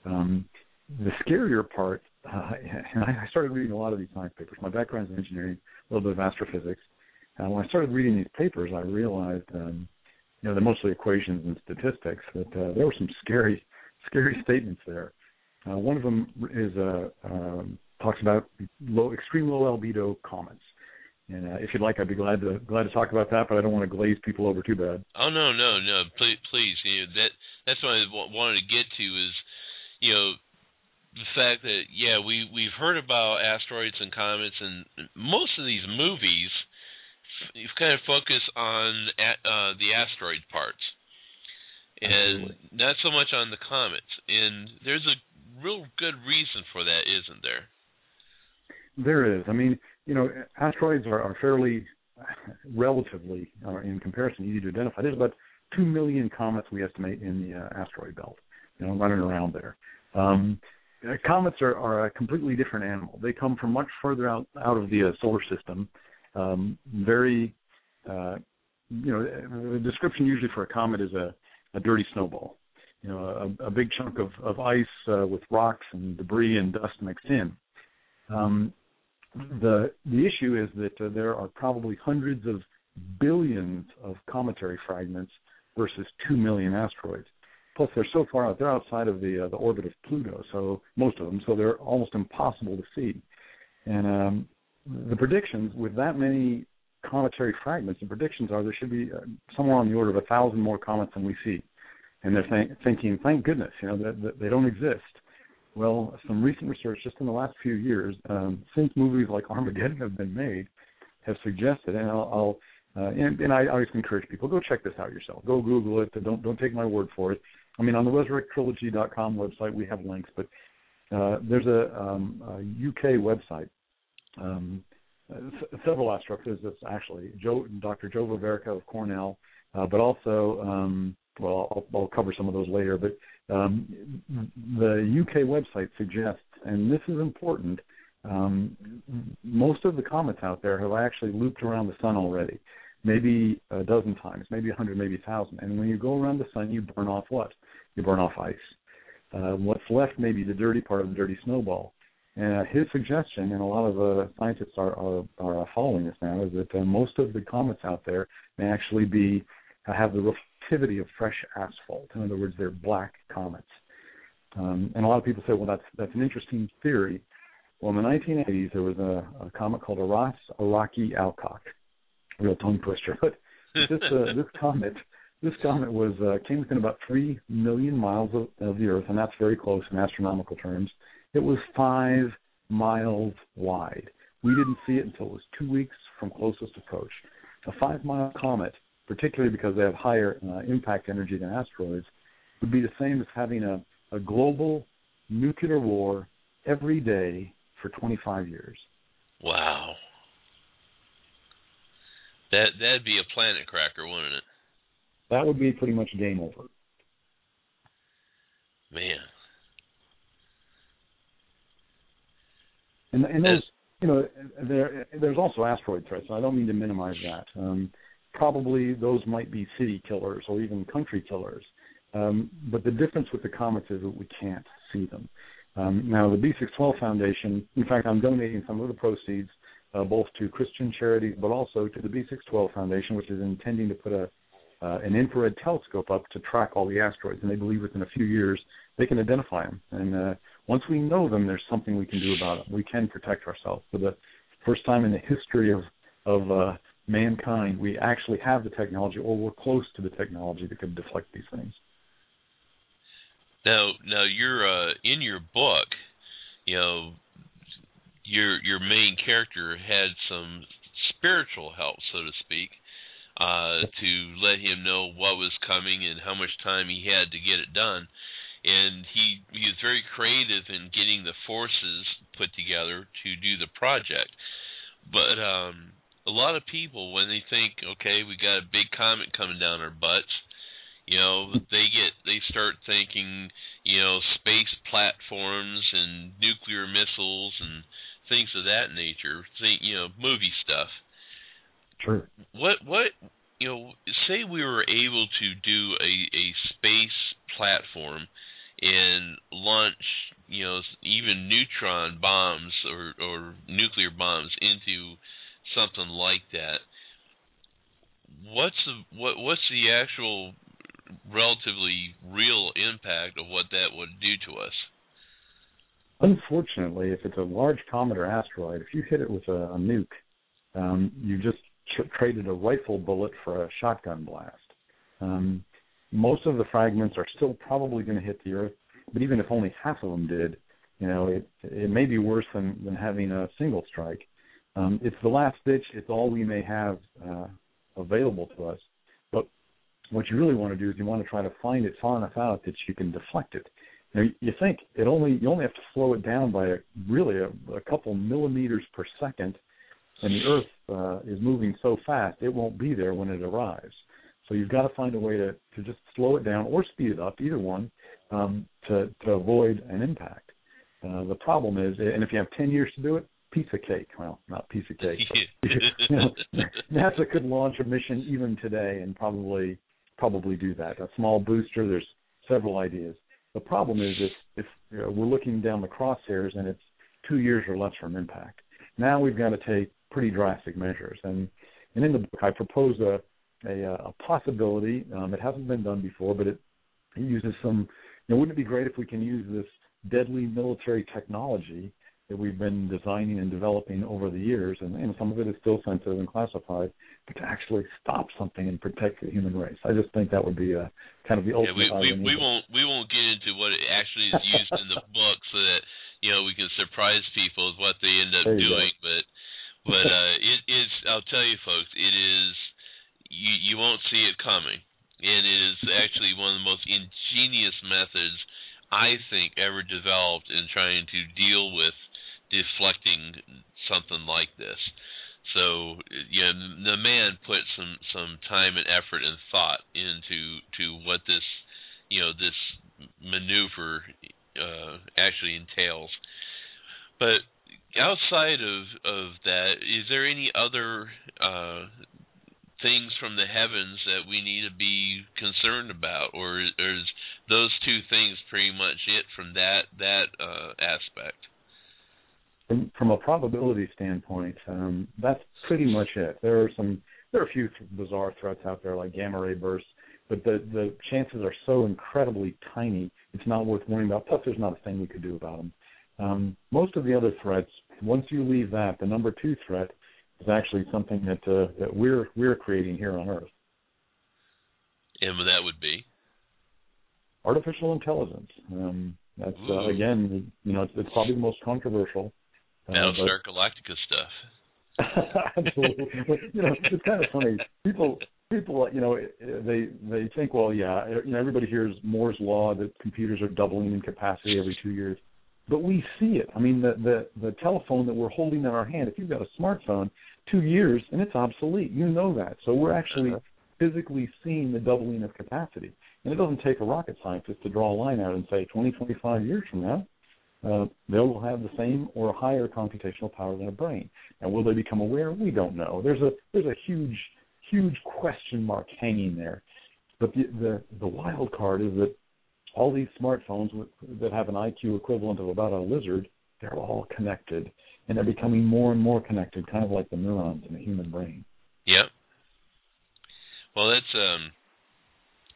Um, the scarier part, uh, and I started reading a lot of these science papers. My background is in engineering, a little bit of astrophysics. And when I started reading these papers, I realized, um, you know, they're mostly equations and statistics, that uh, there were some scary, scary statements there. Uh, one of them is uh, um, talks about low, extreme low albedo comets. And uh, if you'd like, I'd be glad to glad to talk about that, but I don't want to glaze people over too bad. Oh no, no, no! Please, please. You know, that that's what I wanted to get to is, you know, the fact that yeah, we we've heard about asteroids and comets, and most of these movies, you've kind of focus on uh, the asteroid parts, and Absolutely. not so much on the comets. And there's a real good reason for that, isn't there? There is. I mean, you know, asteroids are, are fairly, relatively, uh, in comparison, easy to identify. There's about two million comets we estimate in the uh, asteroid belt, you know, running around there. Um, uh, comets are, are a completely different animal. They come from much further out out of the uh, solar system. Um, very, uh, you know, the description usually for a comet is a, a dirty snowball you know, a, a big chunk of, of ice uh, with rocks and debris and dust mixed in. Um, the the issue is that uh, there are probably hundreds of billions of cometary fragments versus two million asteroids. Plus, they're so far out; they're outside of the uh, the orbit of Pluto, so most of them, so they're almost impossible to see. And um, the predictions with that many cometary fragments, the predictions are there should be uh, somewhere on the order of a thousand more comets than we see and they're th- thinking, thank goodness, you know, that, that they don't exist. Well, some recent research just in the last few years, um, since movies like Armageddon have been made, have suggested, and I'll, I'll uh, and, and I always encourage people go check this out yourself. Go Google it. Don't don't take my word for it. I mean, on the ResurrectTrilogy.com website we have links, but uh, there's a, um, a UK website. Um, several astrophysicists actually, Joe, Dr. Joe Veverka of Cornell, uh, but also um, well, I'll, I'll cover some of those later, but um, the UK website suggests, and this is important, um, most of the comets out there have actually looped around the sun already, maybe a dozen times, maybe a hundred, maybe a thousand. And when you go around the sun, you burn off what? You burn off ice. Uh, what's left may be the dirty part of the dirty snowball. Uh, his suggestion, and a lot of uh, scientists are, are, are following this now, is that uh, most of the comets out there may actually be uh, have the activity of fresh asphalt. In other words, they're black comets. Um, and a lot of people say, well, that's that's an interesting theory. Well, in the 1980s, there was a, a comet called IRAS Araki Alcock, real tongue twister. But this uh, this comet, this comet was uh, came within about three million miles of, of the Earth, and that's very close in astronomical terms. It was five miles wide. We didn't see it until it was two weeks from closest approach. A five-mile comet particularly because they have higher uh, impact energy than asteroids, would be the same as having a, a global nuclear war every day for 25 years. Wow. That that'd be a planet cracker, wouldn't it? That would be pretty much game over. Man. And and those you know there there's also asteroid threats. So I don't mean to minimize that. Um, probably those might be city killers or even country killers. Um, but the difference with the comets is that we can't see them. Um, now, the B612 Foundation, in fact, I'm donating some of the proceeds uh, both to Christian charities, but also to the B612 Foundation, which is intending to put a uh, an infrared telescope up to track all the asteroids, and they believe within a few years they can identify them. And uh, once we know them, there's something we can do about them. We can protect ourselves. For the first time in the history of of uh, mankind, we actually have the technology, or we're close to the technology that could deflect these things. Now, now you're uh, in your book. You know, your your main character had some spiritual help, so to speak, uh, to let him know what was coming and how much time he had to get it done. And he he was very creative in getting the forces put together to do the project. But um, a lot of people, when they think, okay, we got a big comet coming down our butts, you know, they get they start thinking, you know, space platforms and nuclear missiles and things of that nature. Think, you know, movie stuff. True. What what you know? Say we were able to do a a space platform and launch, you know, even neutron bombs or or nuclear bombs into something like that. What's the what what's the actual relatively real impact of what that would do to us? Unfortunately, if it's a large comet or asteroid, if you hit it with a, a nuke, um, you just tr- traded a rifle bullet for a shotgun blast. Um, most of the fragments are still probably going to hit the Earth, but even if only half of them did, you know, it it may be worse than than having a single strike. Um, it's the last ditch. It's all we may have uh, available to us. But what you really want to do is you want to try to find it far enough out that you can deflect it. Now, you think it only you only have to slow it down by a, really a, a couple millimeters per second, and the Earth uh, is moving so fast it won't be there when it arrives. So you've got to find a way to to just slow it down or speed it up, either one, um, to to avoid an impact. Uh, the problem is, and if you have 10 years to do it, piece of cake. Well, not piece of cake. You know, NASA could launch a mission even today and probably probably do that. A small booster. There's several ideas. The problem is if if you know, we're looking down the crosshairs and it's two years or less from impact. Now we've got to take pretty drastic measures. And and in the book I propose a a, a possibility. Um, it hasn't been done before, but it, it uses some. You know, wouldn't it be great if we can use this deadly military technology that we've been designing and developing over the years, and, and some of it is still sensitive and classified, but to actually stop something and protect the human race. I just think that would be a kind of the ultimate. Yeah, we, we, we won't we won't get into what it actually is used in the book, so that you know we can surprise people with what they end up doing. Go. But but uh, it is I'll tell you, folks, it is you you won't see it coming, and it is actually one of the most ingenious methods I think ever developed in trying to deal with deflecting something like this. So you know, the man put some some time and effort and thought into to what this you know this maneuver uh, actually entails. But outside of of that, is there any other uh, things from the heavens that we need to be concerned about, or, or is those two things pretty much it from that that uh, aspect? from from a probability standpoint, um, that's pretty much it. There are some there are a few bizarre threats out there like gamma ray bursts, but the the chances are so incredibly tiny. It's not worth worrying about. Plus, there's not a thing we could do about them. Um, most of the other threats, once you leave that, the number two threat is actually something that uh, that we're we're creating here on Earth. And that would be artificial intelligence. Um, that's uh, again, you know, it's, it's probably the most controversial. Battlestar uh, Galactica stuff. Absolutely. you know, it's kind of funny. People, people, you know, they they think, well, yeah, you know, everybody hears Moore's law that computers are doubling in capacity every two years, but we see it. I mean, the the the telephone that we're holding in our hand. If you've got a smartphone, two years and it's obsolete. You know that. So we're actually uh-huh. physically seeing the doubling of capacity. And it doesn't take a rocket scientist to draw a line out and say 20, 25 years from now, uh, they will have the same or higher computational power than a brain. And will they become aware? We don't know. There's a there's a huge huge question mark hanging there. But the the, the wild card is that all these smartphones that have an IQ equivalent of about a lizard, they're all connected, and they're becoming more and more connected, kind of like the neurons in the human brain. Yep. Well, that's um.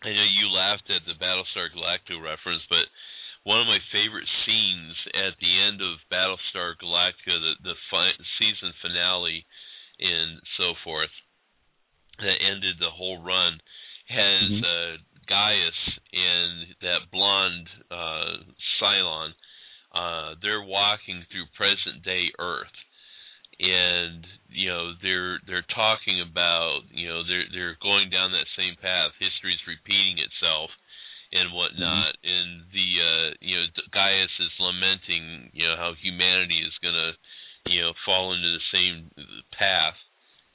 I know you laughed at the Battlestar Galactica reference, but one of my favorite scenes at the end of Battlestar Galactica, the the fi- season finale, and so forth, that ended the whole run, has Mhm. uh, Gaius and that blonde uh, Cylon. Uh, they're walking through present day Earth, and you know they're they're talking about you know they're they're going down that same path. History's repeating itself and whatnot, and the uh, you know Gaius is lamenting you know how humanity is gonna you know fall into the same path,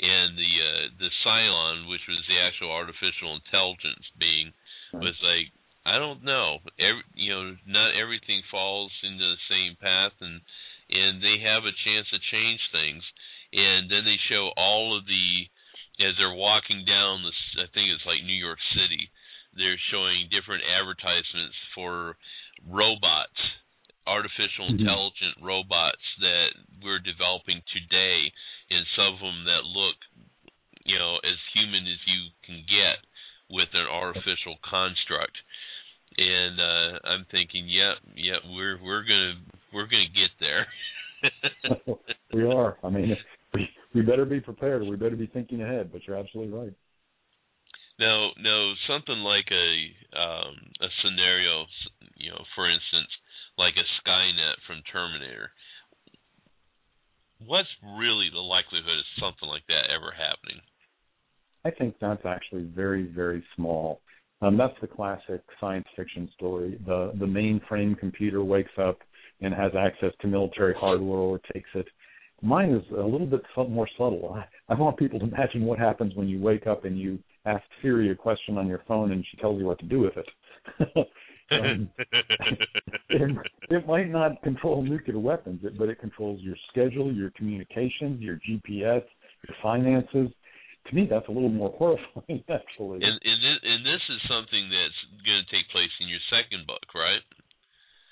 and the uh, the Cylon, which was the actual artificial intelligence being, Was like I don't know. Every, you know, not everything falls into the same path, and and they have a chance to change things. And then they show all of the as they're walking down the I think it's like New York City. They're showing different advertisements for robots, artificial Mhm. intelligent robots that we're developing today, and some of them that look, you know, as human as you can get with an artificial construct. And uh I'm thinking, yeah, yeah, we're we're gonna we're gonna get there. we are. I mean, we we better be prepared. We better be thinking ahead. But you're absolutely right. now, now something like a um a scenario, you know, for instance, like a Skynet from Terminator. What's really the likelihood of something like that ever happening? I think that's actually very, very small. Um, that's the classic science fiction story. The the mainframe computer wakes up and has access to military hardware or takes it. Mine is a little bit more subtle. I, I want people to imagine what happens when you wake up and you ask Siri a question on your phone and she tells you what to do with it. um, it, it might not control nuclear weapons, but it controls your schedule, your communications, your GPS, your finances. To me, that's a little more horrifying, actually. and this, and this is something that's going to take place in your second book, right?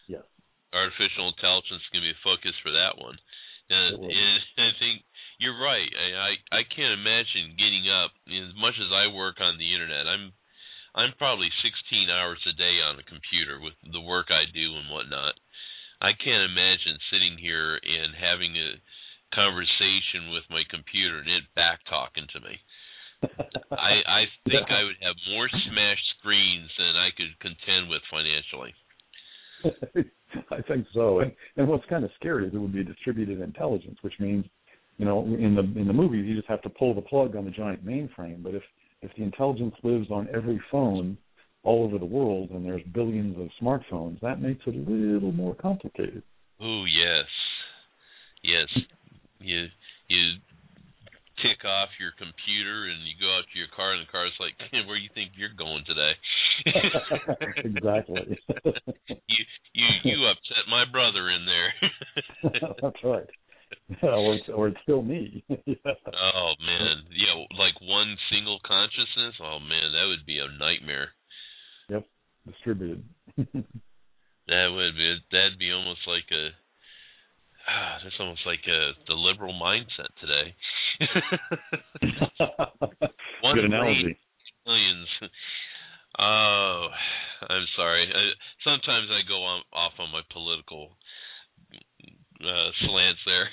Yes. Artificial intelligence is going to be a focus for that one. And, and I think you're right. I, I I can't imagine getting up as much as I work on the internet. I'm I'm probably 16 hours a day on a computer with the work I do and whatnot. I can't imagine sitting here and having a conversation with my computer and it back talking to me. I I think I would have more smashed screens than I could contend with financially. I think so. And, and what's kind of scary is it would be distributed intelligence, which means, you know, in the in the movies you just have to pull the plug on the giant mainframe. But if if the intelligence lives on every phone all over the world and there's billions of smartphones, that makes it a little more complicated. Oh yes, yes. You you tick off your computer and you go out to your car and the car's like, where you think you're going today? exactly. you you you upset my brother in there. That's right. Yeah, or it's, or it's still me. yeah. oh man, yeah, like one single consciousness. Oh man, that would be a nightmare. Yep, distributed. That would be that'd be almost like a ah, that's almost like a the liberal mindset today. One Good analogy. millions. Oh, I'm sorry. I, sometimes I go on off on my political uh, slants there.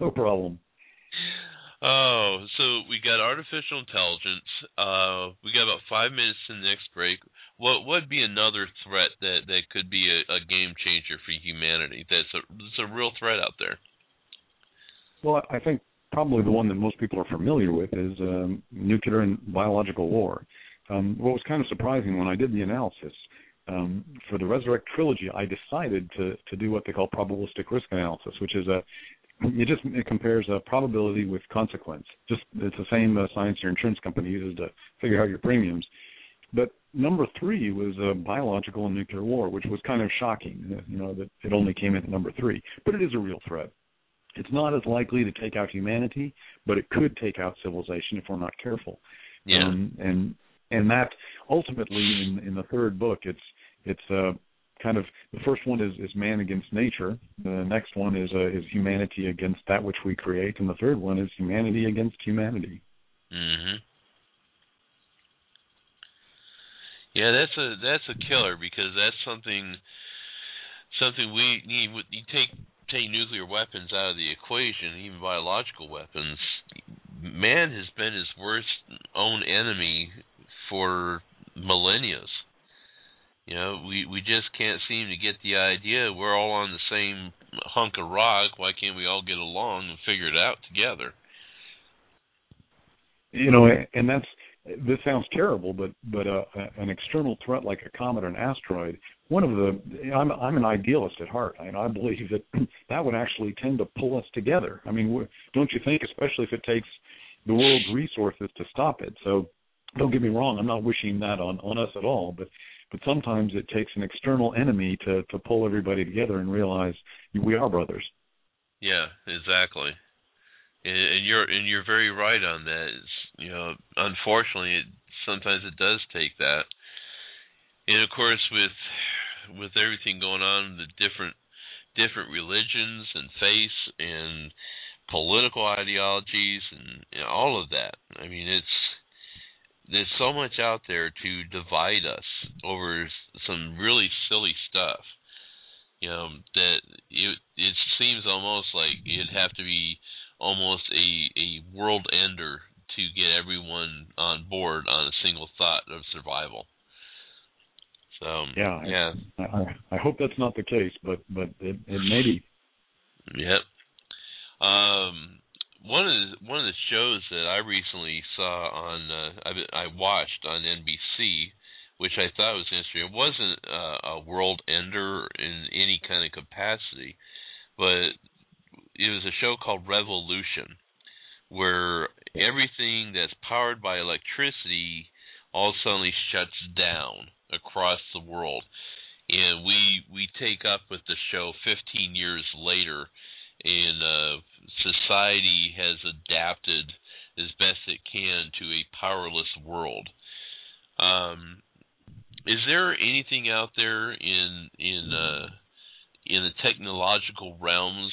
no problem. oh, so we got artificial intelligence. Uh, we got about five minutes to the next break. What would be another threat that that could be a, a game changer for humanity? That's a that's a real threat out there. Well, I think probably the one that most people are familiar with is um, nuclear and biological war. Um, what was kind of surprising when I did the analysis um, for the Resurrect trilogy, I decided to to do what they call probabilistic risk analysis, which is a it just it compares a probability with consequence. Just it's uh, science your insurance company uses to figure out your premiums. But number three was a biological and nuclear war, which was kind of shocking. You know that it only came in at number three, but it is a real threat It's not as likely to take out humanity, but it could take out civilization if we're not careful. Yeah. Um, and and that ultimately in in the third book, it's it's uh, kind of the first one is is man against nature. The next one is uh, is humanity against that which we create, and the third one is humanity against humanity. Mhm. Yeah, that's a that's a killer because that's something something we need. You take take nuclear weapons out of the equation, even biological weapons. Man has been his worst own enemy for millennia. You know, we we just can't seem to get the idea. We're all on the same hunk of rock. Why can't we all get along and figure it out together? You know, and that's this sounds terrible, but but uh, an external threat like a comet or an asteroid, one of the I'm I'm an idealist at heart, and I believe that that would actually tend to pull us together. I mean, don't you think? Especially if it takes the world's resources to stop it. So, don't get me wrong, I'm not wishing that on on us at all, but but sometimes it takes an external enemy to to pull everybody together and realize we are brothers. Yeah, exactly. And you're and you're very right on that. It's, you know, unfortunately, it, sometimes it does take that. And of course, with with everything going on, the different different religions and faiths and political ideologies and know, all of that. I mean, it's there's so much out there to divide us over some really silly stuff. You know that it it seems almost like it'd have to be almost a a world ender to get everyone on board on a single thought of survival. So yeah, yeah. I, I, I hope that's not the case, but but it, it may be. Yep. Um, one of the one of the shows that I recently saw on uh, I, I watched on NBC, which I thought was interesting. It wasn't uh, a world ender in any kind of capacity, but it was a show called Revolution, where everything that's powered by electricity all suddenly shuts down across the world. And we we take up with the show 15 years later, and uh, society has adapted as best it can to a powerless world. Um, is there anything out there in in uh, in the technological realms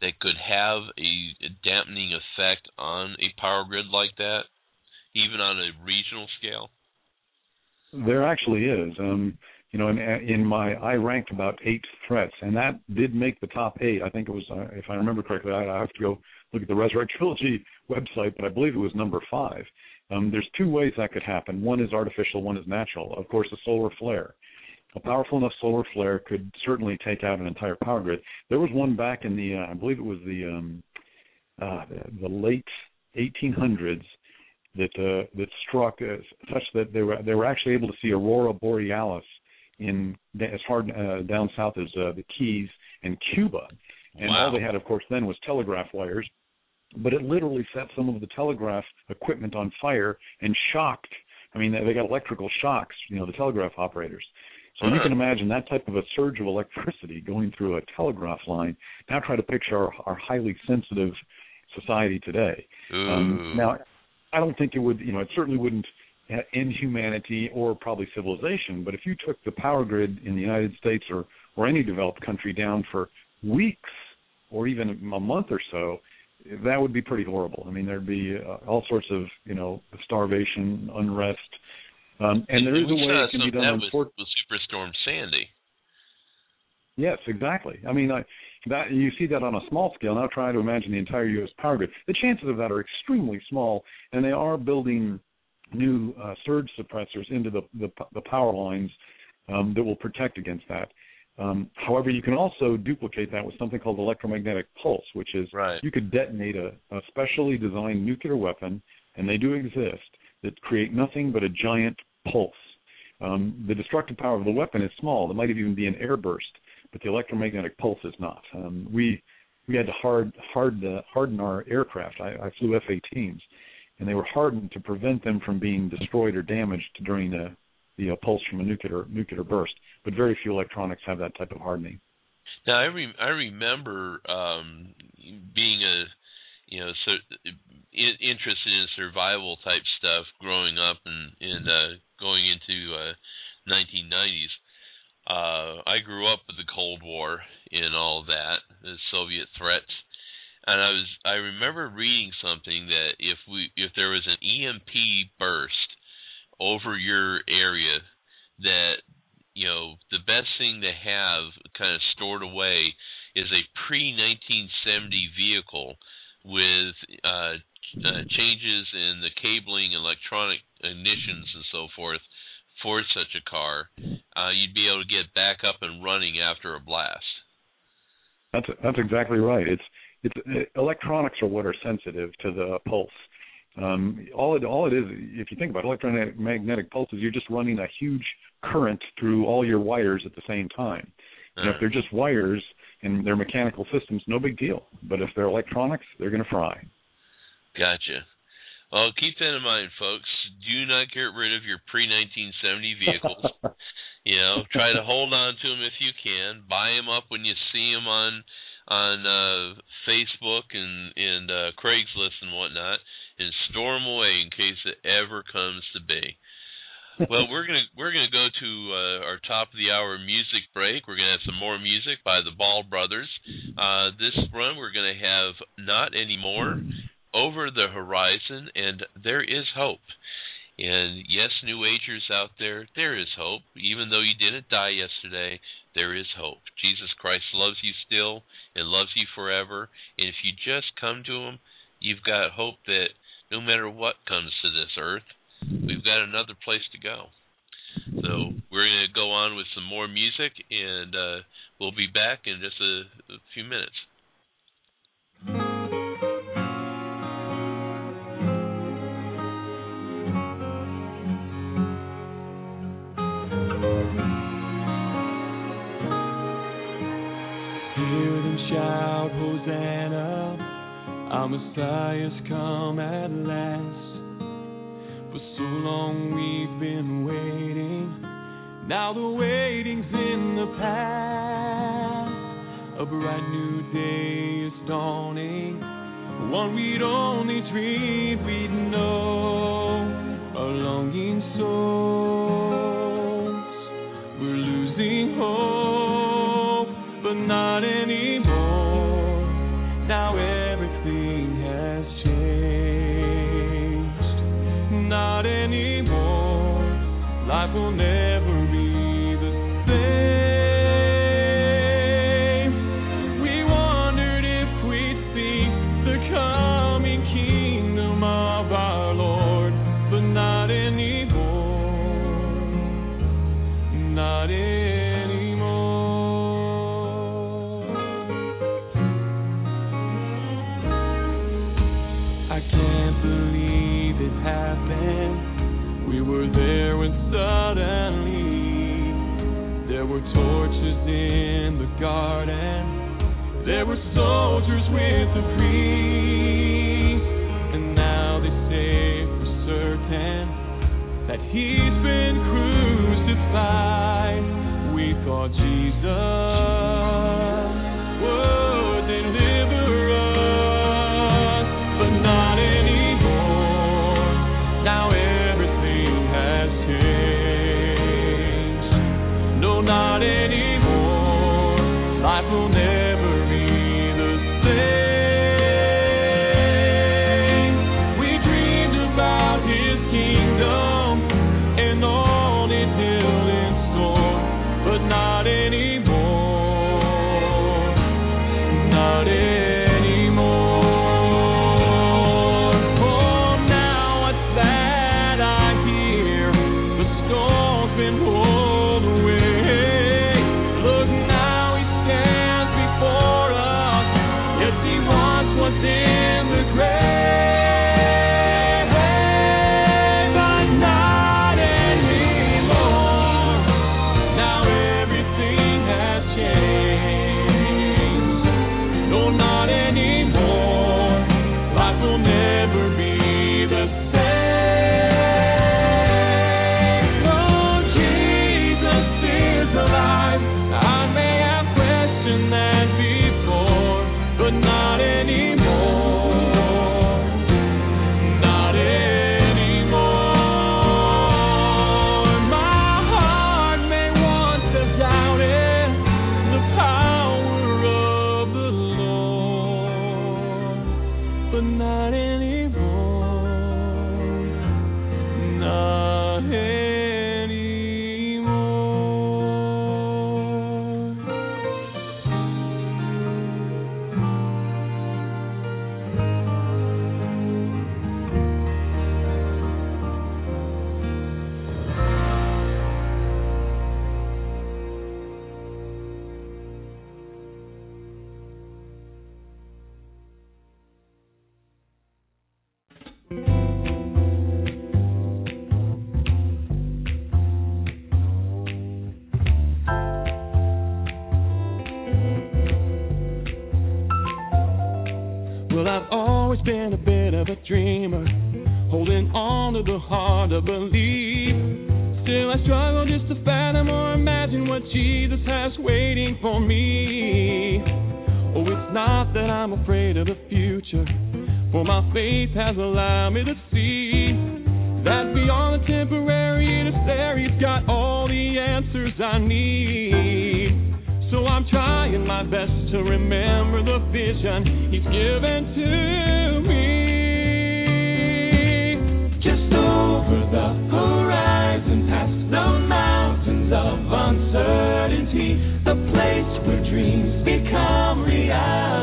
that could have a, dampening effect on a power grid like that, even on a regional scale? There actually is. Um, you know, in, in my I ranked about eight threats, and that did make the top eight. I think it was, uh, if I remember correctly, I, I have to go look at the Resurrect Trilogy website, but I believe it was number five. Um, there's two ways that could happen. One is artificial, one is natural. Of course, a solar flare a powerful enough solar flare could certainly take out an entire power grid. There was one back in the, uh, I believe it was the um, uh, the late 1800s that uh, that struck uh, such that they were they were actually able to see aurora borealis in as far uh, down south as uh, the Keys and Cuba, and wow. all they had, of course, then was telegraph wires. But it literally set some of the telegraph equipment on fire and shocked. I mean, they got electrical shocks, you know, the telegraph operators. So you can imagine that type of a surge of electricity going through a telegraph line. Now try to picture our, our highly sensitive society today. Um, now, I don't think it would, you know, it certainly wouldn't end humanity or probably civilization, but if you took the power grid in the United States or, or any developed country down for weeks or even a month or so, that would be pretty horrible. I mean, there'd be uh, all sorts of, you know, starvation, unrest, um, and there is a way it can be done. That was, was Superstorm Sandy. Yes, exactly. I mean, I, that you see that on a small scale. Now try to imagine the entire U.S. power grid. The chances of that are extremely small, and they are building new uh, surge suppressors into the the, the power lines um, that will protect against that. Um, however, you can also duplicate that with something called electromagnetic pulse, which is right. you could detonate a, a specially designed nuclear weapon, and they do exist, that create nothing but a giant pulse. Um, the destructive power of the weapon is small. It might even be an air burst, but the electromagnetic pulse is not. Um, we we had to hard, hard uh, harden our aircraft. I, I flew F-18s, and they were hardened to prevent them from being destroyed or damaged during the the uh, pulse from a nuclear nuclear burst. But very few electronics have that type of hardening. Now I re- I remember um, being a you know so in, interested in survival type stuff growing up and and uh, going into uh, 1990s. Uh, I grew up with the Cold War and all that, the Soviet threats, and I was I remember reading something that if we if there was an EMP burst over your area, that you know the best thing to have kind of stored away is a pre 1970 vehicle with uh, uh, changes in the cabling, electronic ignitions, and so forth for such a car, uh, you'd be able to get back up and running after a blast. That's that's exactly right. It's it's uh, electronics are what are sensitive to the pulse. Um, all it all it is, if you think about it, electromagnetic pulses, you're just running a huge current through all your wires at the same time. And if they're just wires and they're mechanical systems, no big deal. But if they're electronics, they're going to fry. Gotcha. Well, keep that in mind, folks. Do not get rid of your pre 1970 vehicles. you know, try to hold on to them if you can. Buy them up when you see them on on uh, Facebook and and uh, Craigslist and whatnot, and store them away in case it ever comes to be. well, we're gonna we're gonna go to uh, our top of the hour music break. We're gonna have some more music by the Ball Brothers. Uh, this run, we're gonna have not anymore, over the horizon, and there is hope. And yes, New Agers out there, there is hope. Even though you didn't die yesterday, there is hope. Jesus Christ loves you still and loves you forever. And if you just come to Him, you've got hope that no matter what comes to this earth, we've got another place to go. So we're going to go on with some more music, and uh, we'll be back in just a, a few minutes. Hosanna, our Messiah's come at last. For so long we've been waiting, now the waiting's in the past. A bright new day is dawning, one we'd only dreamed we'd know. Life things I need. So I'm trying my best to remember the vision He's given to me. Just over the horizon, past the mountains of uncertainty, the place where dreams become reality.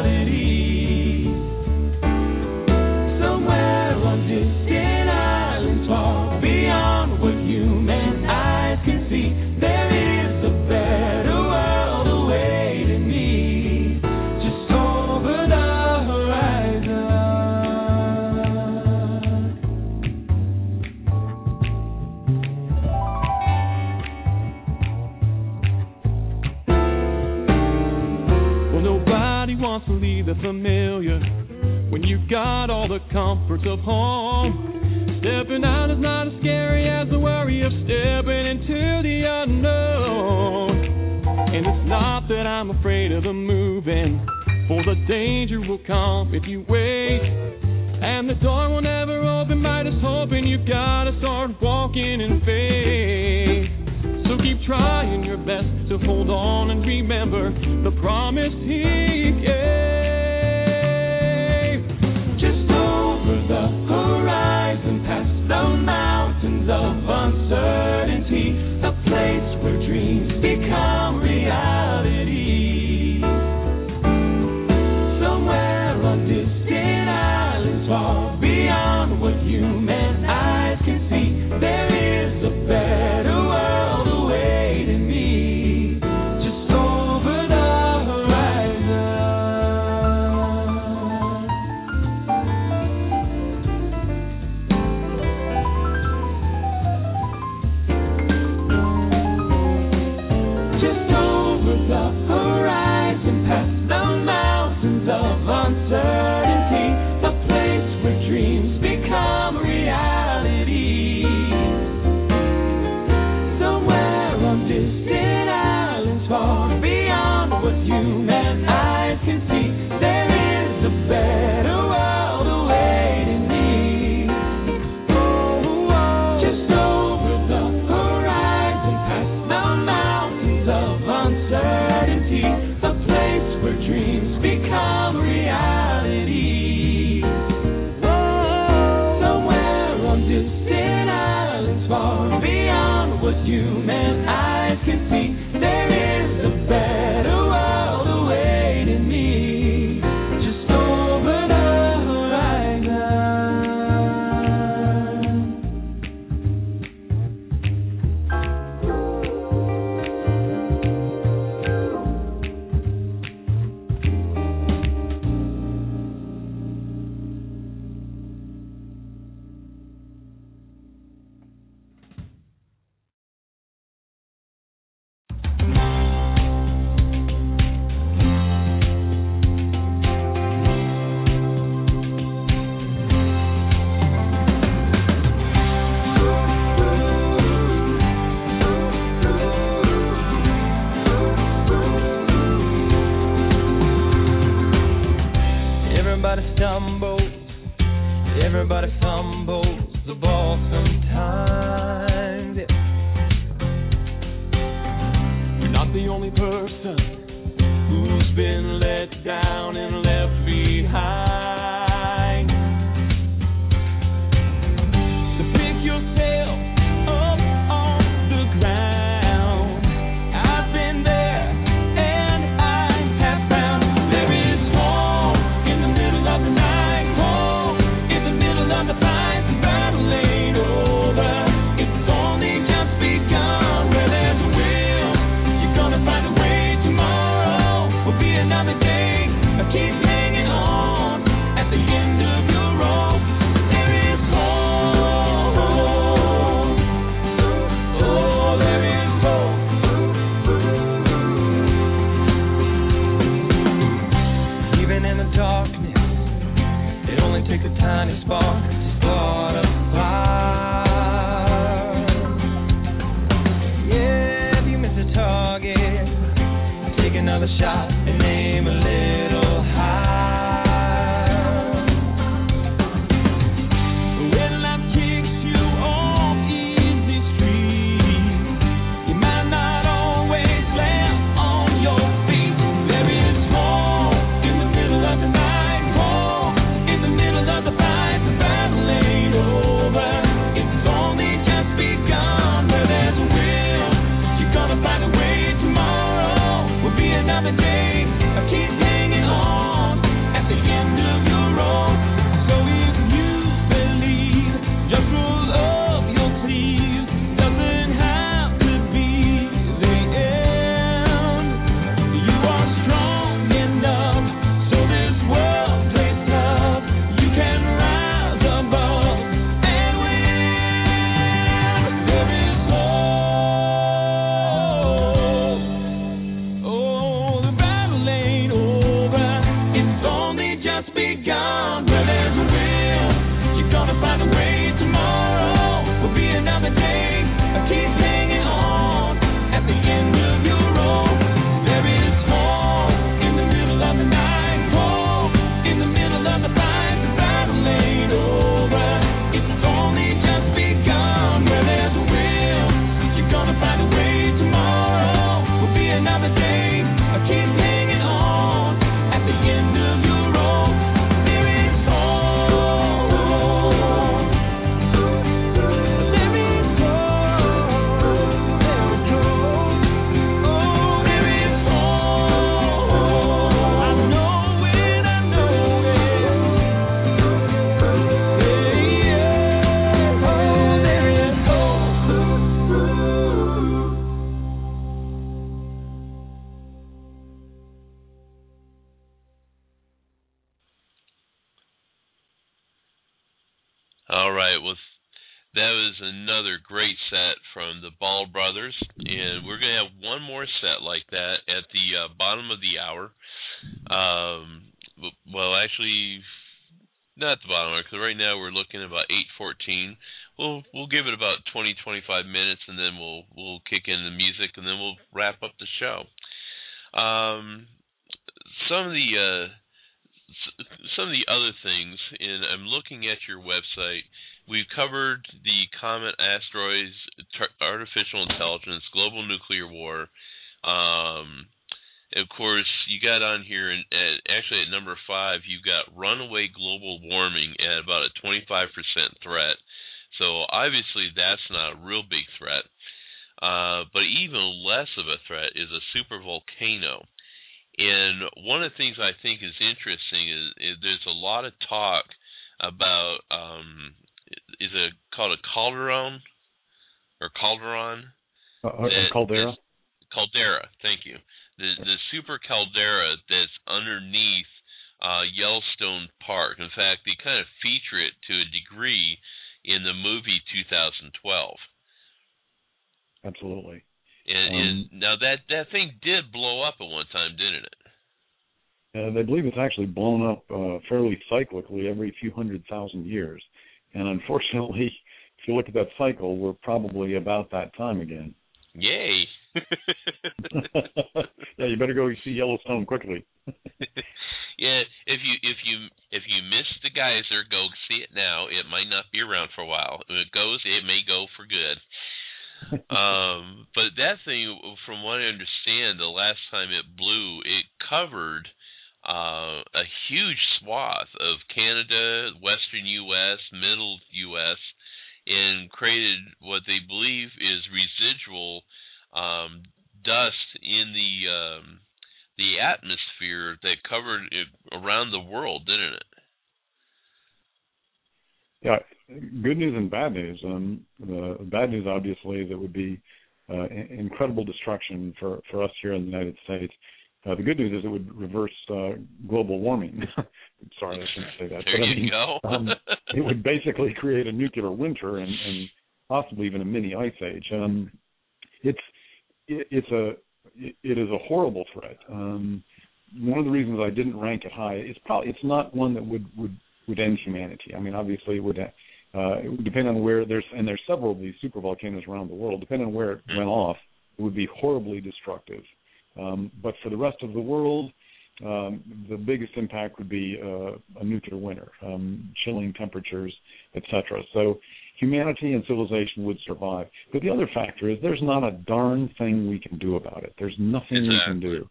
got all the comforts of home. Stepping out is not as scary as the worry of stepping into the unknown. And it's not that I'm afraid of the moving, for the danger will come if you wait. And the door will never open by just hoping you gotta start walking in faith. So keep trying your best to hold on and remember the promise he gave. the mountains of uncertainty. Covered the comet, asteroids, artificial intelligence, global nuclear war. Um, of course, you got on here, and actually at number five, you've got runaway global warming at about a 25% threat. So obviously, that's not a real big threat. Uh, but even less of a threat is a super volcano. And one of the things I think is interesting is, is there's a lot of talk about um, is it called a calderon or calderon? Uh, uh, that Caldera. caldera. Thank you. The the super caldera that's underneath uh, Yellowstone Park. In fact, they kind of feature it to a degree in the movie 2012. Absolutely. And, Um, and now that that thing did blow up at one time, didn't it? And I believe it's actually blown up uh, fairly cyclically every few hundred thousand years. And unfortunately, if you look at that cycle, we're probably about that time again. Yay! yeah, you better go see Yellowstone quickly. yeah, if you if you if you miss the geyser, go see it now. It might not be around for a while. If it goes, it may go for good. um, but that thing, from what I understand, the last time it blew, it covered uh, a huge swath of Canada, Western U.S., Middle U.S., and created what they believe is residual um, dust in the um, the atmosphere that covered it around the world, didn't it? Yeah, good news and bad news. Um, the bad news, obviously, that would be uh, incredible destruction for for us here in the United States. Uh, the good news is it would reverse uh, global warming. Sorry, I shouldn't say that. There but I you mean, go. um, it would basically create a nuclear winter and, and possibly even a mini ice age. Um, it's it, it's a it, it is a horrible threat. Um, one of the reasons I didn't rank it high is probably it's not one that would would would end humanity. I mean, obviously, it would. Uh, it would depend on where there's and there's several of these super volcanoes around the world. Depending on where it went off, it would be horribly destructive. Um, but for the rest of the world, um, the biggest impact would be uh, a nuclear winter, um, chilling temperatures, etc. So humanity and civilization would survive. But the other factor is there's not a darn thing we can do about it. There's nothing exactly. we can do.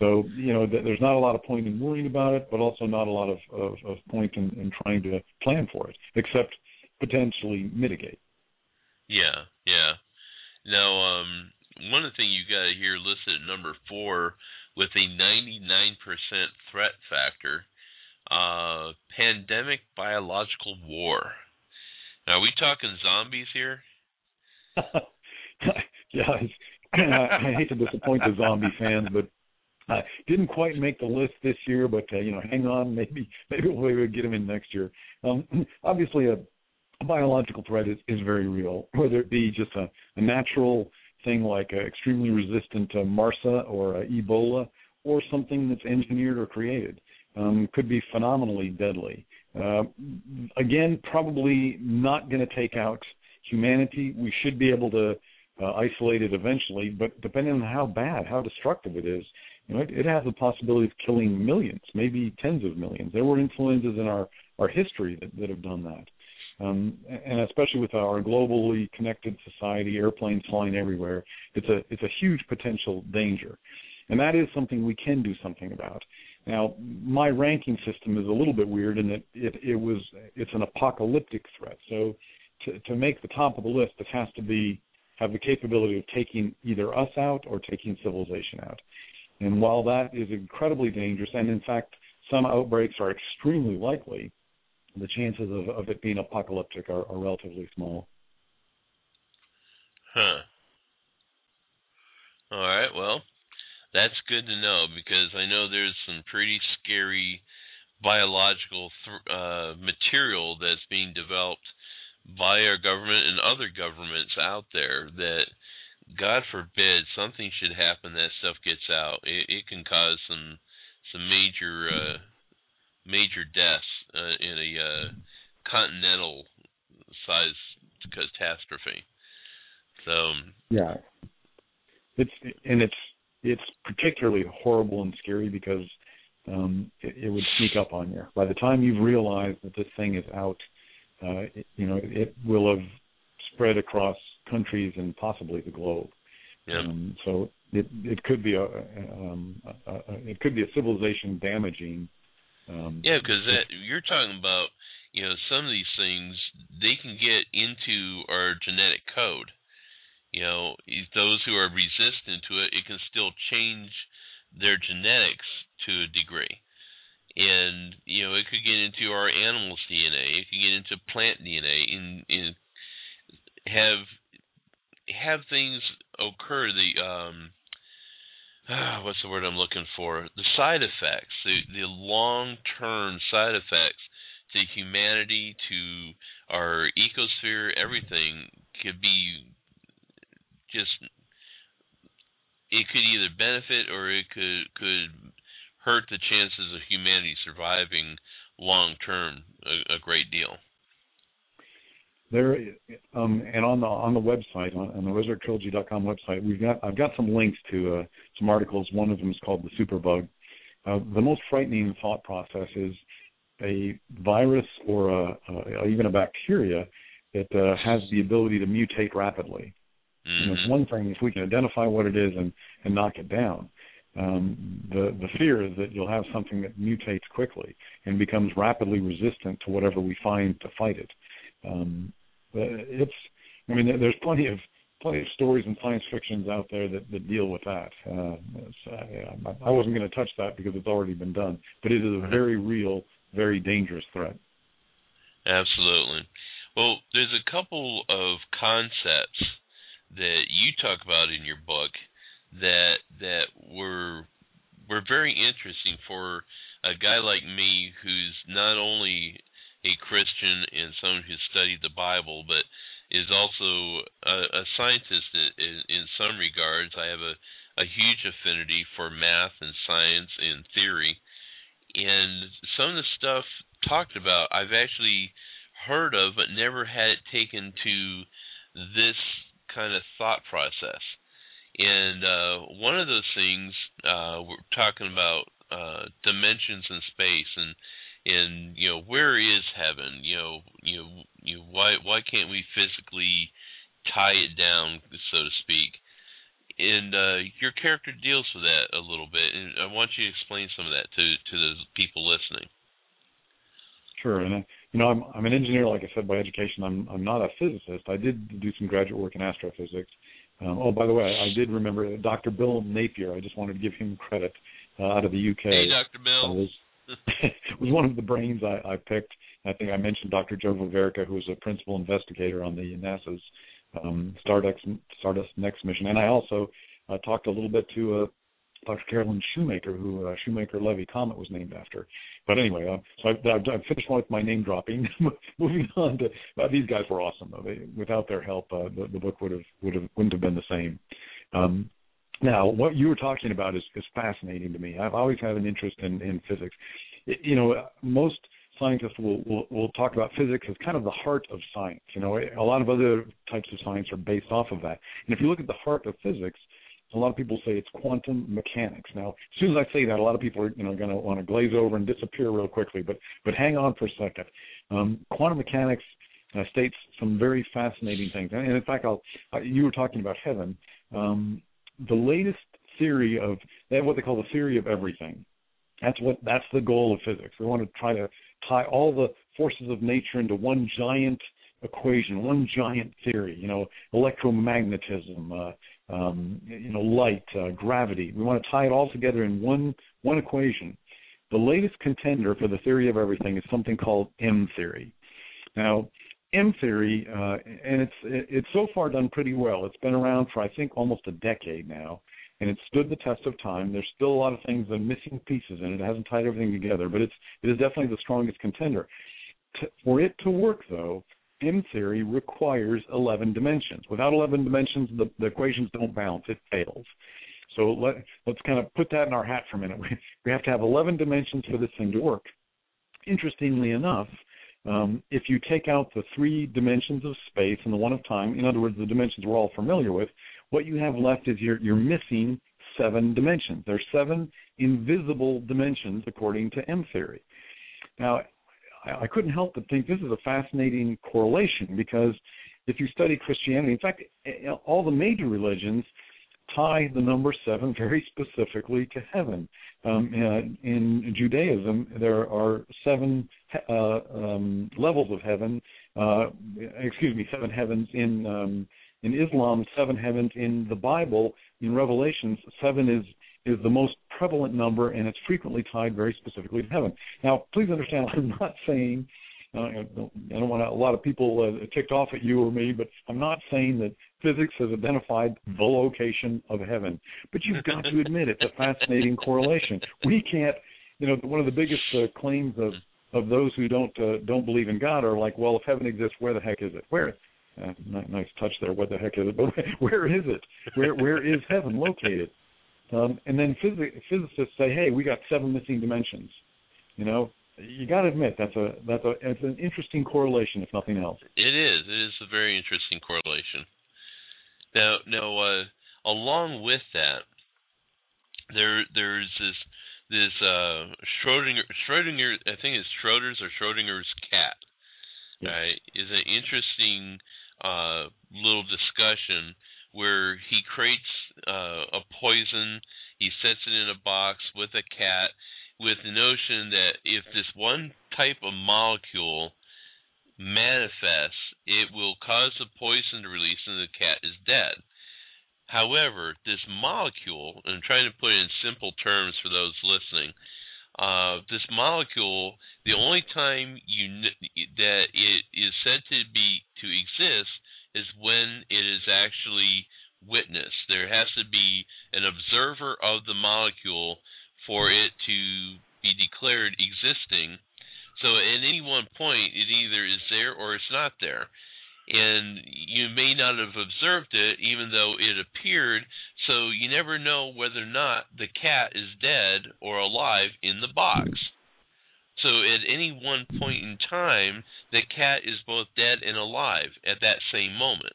So you know, th- there's not a lot of point in worrying about it, but also not a lot of, of, of point in, in trying to plan for it, except potentially mitigate. Yeah, yeah. Now, um, one of the things you got here listed at number four with a 99% threat factor, uh, pandemic biological war. Now, are we talking zombies here? yeah, I, I hate to disappoint the zombie fans, but uh, didn't quite make the list this year, but uh, you know, hang on, maybe maybe we'll get them in next year. Um, obviously, a, a biological threat is, is very real, whether it be just a, a natural thing like uh, extremely resistant to MRSA or uh, Ebola, or something that's engineered or created. Um, could be phenomenally deadly. Uh, again, probably not going to take out humanity. We should be able to uh, isolate it eventually, but depending on how bad, how destructive it is, you know, it, it has the possibility of killing millions, maybe tens of millions. There were influenzas in our our history that, that have done that. Um, and especially with our globally connected society, airplanes flying everywhere, it's a it's a huge potential danger, and that is something we can do something about. Now, my ranking system is a little bit weird in that it, it was it's an apocalyptic threat. So, to to make the top of the list, it has to be have the capability of taking either us out or taking civilization out. And while that is incredibly dangerous, and in fact some outbreaks are extremely likely, the chances of, of it being apocalyptic are, are relatively small. Huh. All right. Well, that's good to know because I know there's some pretty scary biological th- uh, material that's being developed by our government and other governments out there that God forbid something should happen that stuff gets out. It, it can cause some some major uh, major deaths uh, in a uh, continental size catastrophe. So yeah, it's and it's it's particularly horrible and scary because um, it, it would sneak up on you. By the time you've realized that this thing is out, uh, it, you know it will have spread across countries and possibly the globe. Yeah. Um, so it it could be a, um, a, a it could be a civilization damaging. Um, yeah, because you're talking about you know some of these things they can get into our genetic code. You know, those who are resistant to it, it can still change their genetics to a degree. And you know, it could get into our animals' DNA. It could get into plant DNA, and, and have have things occur. The um, ah, what's the word I'm looking for? The side effects, the the long term side effects to humanity, to our ecosphere, everything could be just. It could either benefit or it could could hurt the chances of humanity surviving long term a, a great deal there um, and on the on the website on, on the wizardtrilogy.com website we've got I've got some links to uh, some articles. One of them is called the superbug. Uh, the most frightening thought process is a virus or a, uh, even a bacteria that uh, has the ability to mutate rapidly. Mm-hmm. And it's one thing if we can identify what it is and and knock it down. Um, the the fear is that you'll have something that mutates quickly and becomes rapidly resistant to whatever we find to fight it. Um, it's I mean there's plenty of plenty of stories and science fictions out there that, that deal with that. Uh, uh, yeah, I wasn't going to touch that because it's already been done, but it is a very real, very dangerous threat. Absolutely. Well, there's a couple of concepts that you talk about in your book that that were were very interesting for a guy like me who's not only a Christian and someone who studied the Bible, but is also a, a scientist in, in some regards. I have a, a huge affinity for math and science and theory, and some of the stuff talked about, I've actually heard of, but never had it taken to this kind of thought process. And uh, one of those things uh, we're talking about uh, dimensions in space and and you know where is heaven? You know you know, you know why why can't we physically tie it down so to speak? And uh, your character deals with that a little bit, and I want you to explain some of that to to the people listening. Sure, and I, you know, I'm I'm an engineer, like I said, by education. I'm I'm not a physicist. I did do some graduate work in astrophysics. Um, oh, by the way, I did remember Dr. Bill Napier. I just wanted to give him credit uh, out of the UK. Hey, Dr. Bill. Was one of the brains I, I picked. I think I mentioned Dr. Joe Veverka, who was a principal investigator on the NASA's um, Stardust Stardust Next mission, and I also uh, talked a little bit to uh, Dr. Carolyn Shoemaker, who uh, Shoemaker Levy Comet was named after. But anyway, uh, so I've, I've, I've finished with my name dropping. Moving on to uh, these guys were awesome. They, without their help, uh, the, the book would have would have wouldn't have been the same. Um, now, what you were talking about is, is fascinating to me. I've always had an interest in, in physics. You know, most scientists will, will will talk about physics as kind of the heart of science. You know, a lot of other types of science are based off of that. And if you look at the heart of physics, a lot of people say it's quantum mechanics. Now, as soon as I say that, a lot of people are you know going to want to glaze over and disappear real quickly. But but hang on for a second. Um, quantum mechanics uh, states some very fascinating things. And in fact, I'll, uh, you were talking about heaven. Um, the latest theory of they have what they call the theory of everything. That's what that's the goal of physics. We want to try to tie all the forces of nature into one giant equation, one giant theory. You know, electromagnetism, uh, um, you know, light, uh, gravity. We want to tie it all together in one one equation. The latest contender for the theory of everything is something called M theory. Now, M theory, uh, and it's it's so far done pretty well. It's been around for I think almost a decade now, and it stood the test of time. There's still a lot of things are missing pieces in it. It hasn't tied everything together, but it's it is definitely the strongest contender. For it to work, though, M theory requires 11 dimensions. Without 11 dimensions, the, the equations don't balance. It fails. So let, let's kind of put that in our hat for a minute. We, we have to have 11 dimensions for this thing to work. Interestingly enough, um, if you take out the three dimensions of space and the one of time, in other words, the dimensions we're all familiar with, what you have left is you're, you're missing seven dimensions. There's seven invisible dimensions according to M theory. Now, I, I couldn't help but think this is a fascinating correlation because if you study Christianity, in fact, all the major religions tie the number seven very specifically to heaven. Um, uh, in Judaism, there are seven uh, um, levels of heaven. Uh, excuse me, seven heavens in um, in Islam, seven heavens in the Bible. In Revelations, seven is is the most prevalent number, and it's frequently tied very specifically to heaven. Now, please understand, I'm not saying uh, I don't want a lot of people uh, ticked off at you or me, but I'm not saying that physics has identified the location of heaven. But you've got to admit it's a fascinating correlation. We can't, you know, one of the biggest uh, claims of of those who don't uh, don't believe in God are like, well, if heaven exists, where the heck is it? Where? Uh, nice touch there. What the heck is it? But where is it? Where where is heaven located? Um, and then phys- physicists say, hey, we got seven missing dimensions. You know, you got to admit that's a that's a it's an interesting correlation, if nothing else. It is. It is a very interesting correlation. Now, now, uh, along with that, there there's this this uh, Schrodinger Schrodinger I think it's Schroeder's or Schrodinger's cat. Right, is an interesting uh, little discussion where he creates uh, a poison, he sets it in a box with a cat, with the notion that if this one type of molecule manifests, it will cause the poison to release and the cat is dead. However, this molecule, and I'm trying to put it in simple terms for those listening, uh, this molecule, the only time you that it is said to be to exist is when it is actually witnessed. There has to be an observer of the molecule for it to be declared existing. So at any one point, it either is there or it's not there. And you may not have observed it even though it appeared, so you never know whether or not the cat is dead or alive in the box. So at any one point in time, the cat is both dead and alive at that same moment.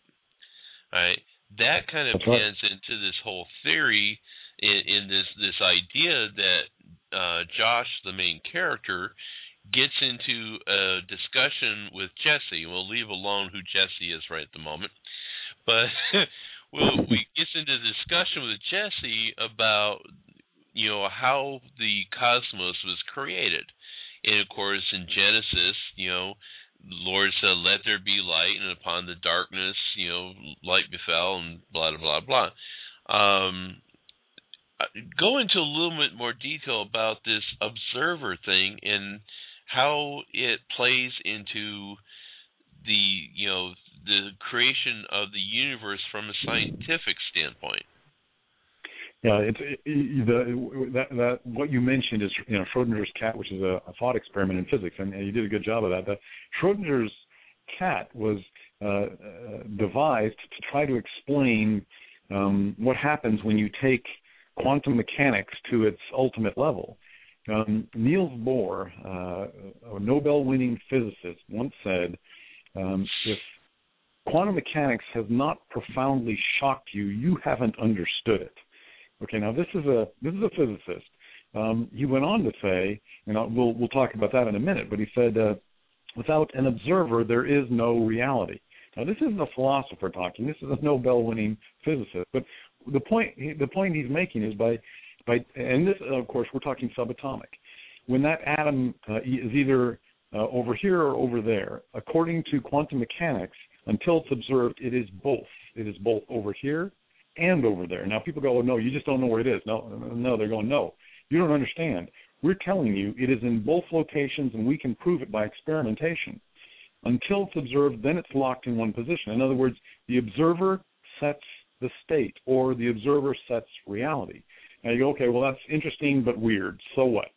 Right? That kind of pans into this whole theory in, in this this idea that uh, Josh, the main character, gets into a discussion with Jesse. We'll leave alone who Jesse is right at the moment, but well, we gets into a discussion with Jesse about you know how the cosmos was created, and of course in Genesis, you know. Lord said, "Let there be light," and upon the darkness, you know, light befell, and blah blah blah. Um, uh, go into a little bit more detail about this observer thing and how it plays into the you know the creation of the universe from a scientific standpoint. Yeah, it's it, the that that what you mentioned is you know Schrodinger's cat, which is a, a thought experiment in physics, and, and you did a good job of that. The Schrodinger's cat was uh, uh, devised to try to explain um, what happens when you take quantum mechanics to its ultimate level. Um, Niels Bohr, uh, a Nobel-winning physicist, once said, um, "If quantum mechanics has not profoundly shocked you, you haven't understood it." Okay, now this is a this is a physicist. Um, he went on to say, and I'll, we'll we'll talk about that in a minute, but he said, uh, "Without an observer, there is no reality." Now this isn't a philosopher talking. This is a Nobel-winning physicist. But the point the point he's making is by by and this of course we're talking subatomic. When that atom uh, is either uh, over here or over there, according to quantum mechanics, until it's observed, it is both. It is both over here and over there. Now people go, oh, no, you just don't know where it is. No, no, they're going, no, you don't understand. We're telling you it is in both locations, and we can prove it by experimentation. Until it's observed, then it's locked in one position. In other words, the observer sets the state, or the observer sets reality. Now you go, okay, well that's interesting but weird. So what?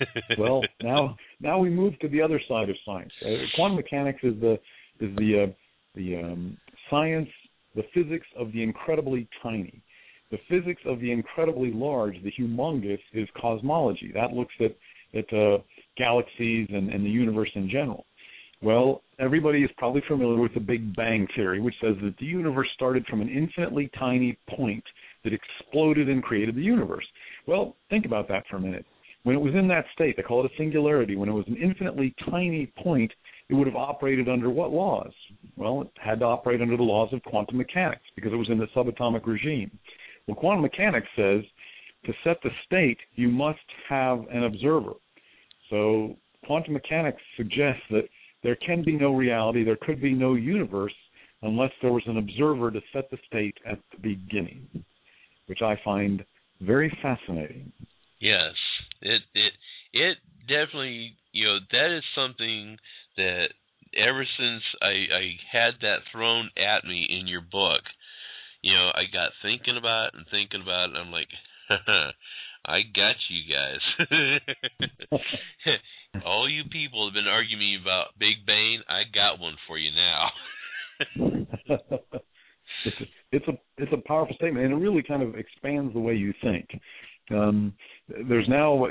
well, now now we move to the other side of science. Uh, quantum mechanics is the is the uh, the um, science, the physics of the incredibly tiny. The physics of the incredibly large, the humongous, is cosmology. That looks at at uh, galaxies and, and the universe in general. Well, everybody is probably familiar with the Big Bang Theory, which says that the universe started from an infinitely tiny point that exploded and created the universe. Well, think about that for a minute. When it was in that state, they call it a singularity, when it was an infinitely tiny point, it would have operated under what laws? Well, it had to operate under the laws of quantum mechanics because it was in the subatomic regime. Well, quantum mechanics says to set the state, you must have an observer. So quantum mechanics suggests that there can be no reality, there could be no universe unless there was an observer to set the state at the beginning, which I find very fascinating. Yes, it it it definitely you know that is something that ever since I I had that thrown at me in your book, you know I got thinking about it and thinking about it. And I'm like, I got you guys. All you people have been arguing about Big Bang. I got one for you now. it's a, it's a it's a powerful statement, and it really kind of expands the way you think. Um, there's now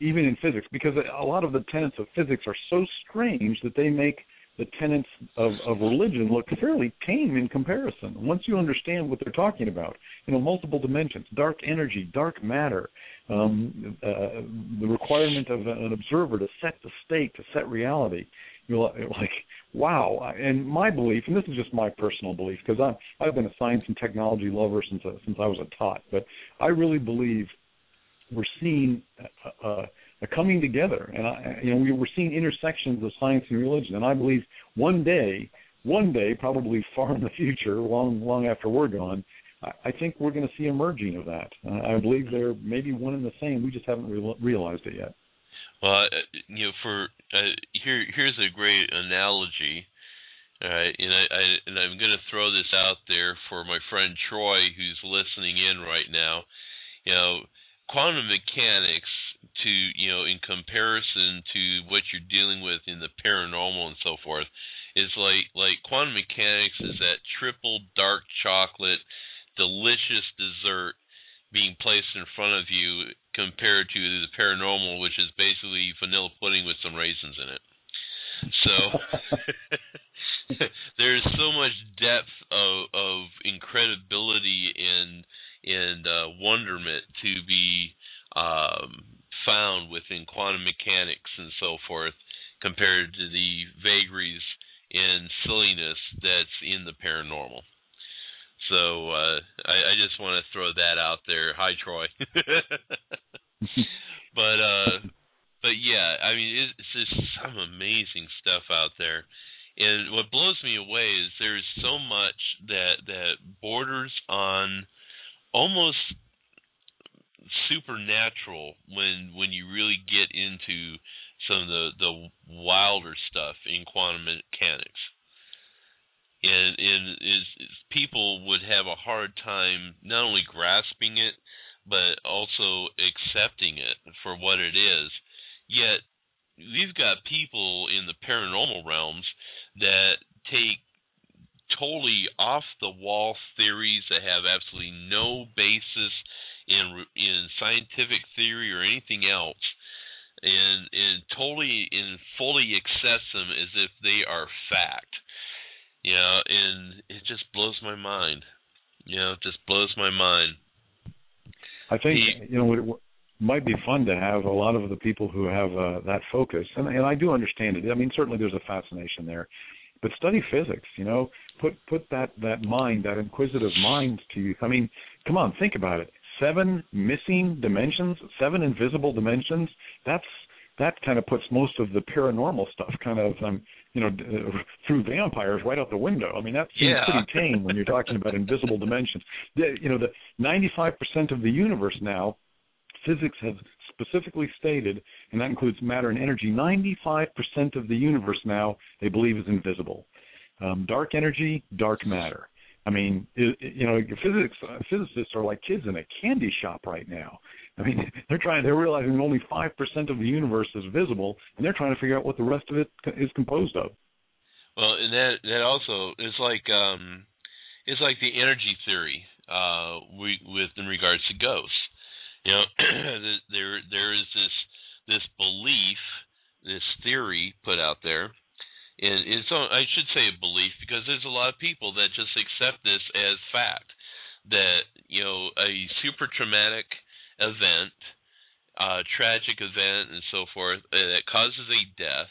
even in physics because a lot of the tenets of physics are so strange that they make the tenets of, of religion look fairly tame in comparison. Once you understand what they're talking about, you know, multiple dimensions, dark energy, dark matter, um, uh, the requirement of an observer to set the state, to set reality, like, wow. And my belief, and this is just my personal belief, because I've I've been a science and technology lover since uh, since I was a tot, but I really believe we're seeing. Uh, uh, a coming together, and I, you know we're seeing intersections of science and religion, and I believe one day, one day, probably far in the future, long long after we're gone, I, I think we're going to see a merging of that. I believe they're maybe one and the same. We just haven't re- realized it yet. Well, uh, you know, for uh, here here's a great analogy. All right, and I, I and I'm going to throw this out there for my friend Troy who's listening in right now. You know, quantum mechanics to you know in comparison to what you're dealing with in the paranormal and so forth is like like quantum mechanics is that triple dark chocolate delicious dessert being placed in front of you compared to the paranormal, which is basically vanilla pudding with some raisins in it. So there's so much depth of of incredibility and and uh, wonderment to be um, found within quantum mechanics and so forth, compared to the vagaries and silliness that's in the paranormal. So uh, I, I just want to throw that out there. Hi, Troy. but uh, but yeah, I mean, it's just some amazing stuff out there. And what blows me away is there's so much that that borders on almost supernatural when when you really get into some of the the wilder stuff in quantum mechanics. And and is, is people would have a hard time not only grasping it but also accepting it for what it is. Yet we've got people in the paranormal realms that take totally off the wall theories that have absolutely no basis in in scientific theory or anything else and and totally and fully accept them as if they are fact. You know, and it just blows my mind. You know, it just blows my mind. I think you know it might be fun to have a lot of the people who have uh, that focus, and and I do understand it. I mean, certainly there's a fascination there, but study physics. You know, put put that that mind, that inquisitive mind to use. I mean, come on, think about it seven missing dimensions, seven invisible dimensions. That's that kind of puts most of the paranormal stuff kind of um you know uh, through vampires right out the window i mean that seems yeah. pretty tame when you're talking about invisible dimensions the, you know the 95% of the universe now physics has specifically stated and that includes matter and energy 95% of the universe now they believe is invisible um, dark energy dark matter I mean, it, you know, physics uh, physicists are like kids in a candy shop right now. I mean, they're trying. They're realizing only five percent of the universe is visible, and they're trying to figure out what the rest of it is composed of. Well, and that that also is like um, it's like the energy theory uh, we, with in regards to ghosts. You know, there there is this this belief, this theory put out there and it's I should say a belief because there's a lot of people that just accept this as fact that you know a super traumatic event, a tragic event, and so forth uh, that causes a death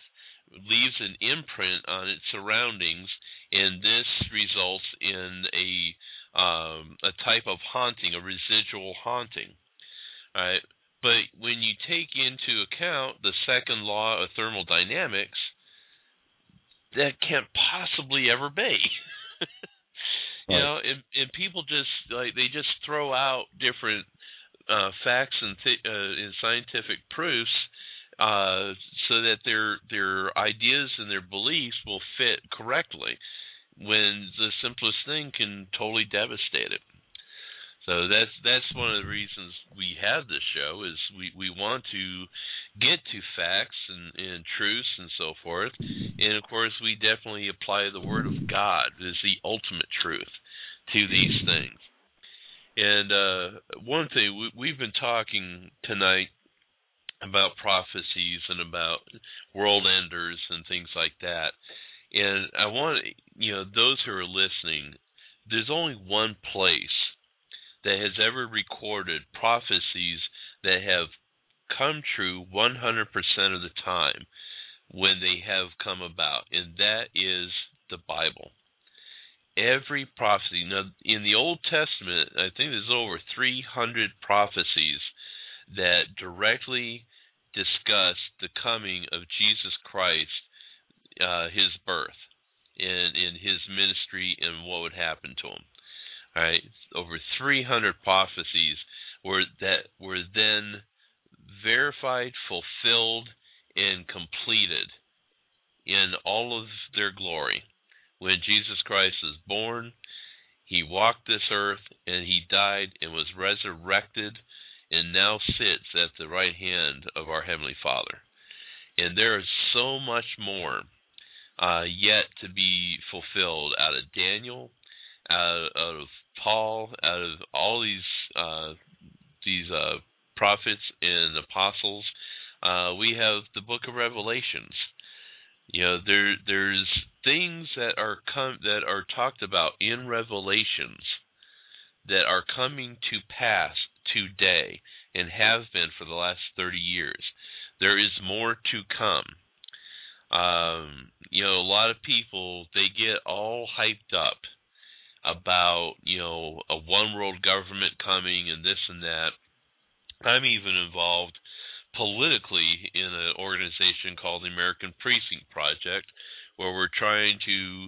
leaves an imprint on its surroundings, and this results in a um, a type of haunting, a residual haunting. Right, but when you take into account the second law of thermodynamics, that can't possibly ever be. you right. know, and, and people just like they just throw out different uh, facts and, th- uh, and scientific proofs uh, so that their their ideas and their beliefs will fit correctly, when the simplest thing can totally devastate it. So that's that's one of the reasons we have this show is we we want to get to facts and, and truths and so forth. And of course, we definitely apply the Word of God as the ultimate truth to these things. And uh, one thing we, we've been talking tonight about prophecies and about world enders and things like that. And I want you know those who are listening. There's only one place that has ever recorded prophecies that have come true 100% of the time when they have come about, and that is the Bible. Every prophecy. Now, in the Old Testament, I think there's over 300 prophecies that directly discuss the coming of Jesus Christ, uh, his birth, and in his ministry, and what would happen to him. All right, over 300 prophecies were that were then verified, fulfilled, and completed in all of their glory. When Jesus Christ was born, he walked this earth and he died and was resurrected and now sits at the right hand of our Heavenly Father. And there is so much more uh, yet to be fulfilled out of Daniel, out, out of Paul, out of all these uh, these uh, prophets and apostles. Uh, we have the Book of Revelations. You know, there there's things that are that are talked about in Revelations that are coming to pass today and have been for the last 30 years. There is more to come. Um, you know, a lot of people they get all hyped up about you know a one world government coming and this and that. I'm even involved politically in an organization called the American Precinct Project, where we're trying to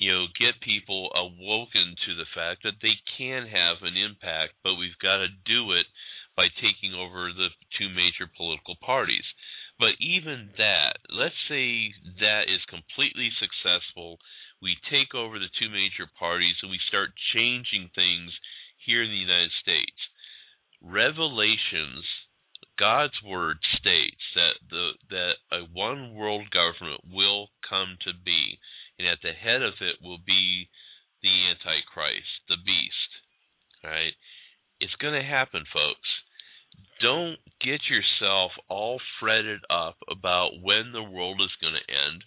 you know get people awoken to the fact that they can have an impact, but we've got to do it by taking over the two major political parties. But even that, let's say that is completely successful we take over the two major parties and we start changing things here in the United States. Revelations, God's word states that the that a one world government will come to be, and at the head of it will be the Antichrist, the beast. Right? It's going to happen, folks. Don't get yourself all fretted up about when the world is going to end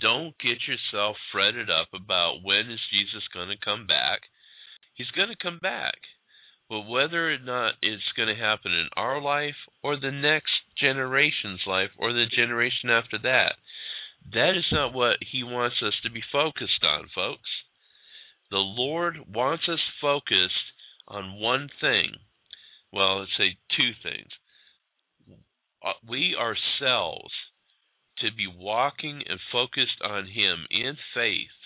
don't get yourself fretted up about when is Jesus going to come back. He's going to come back. But whether or not it's going to happen in our life or the next generation's life or the generation after that, that is not what he wants us to be focused on, folks. The Lord wants us focused on one thing. Well, let's say two things. Uh, we ourselves to be walking and focused on Him in faith,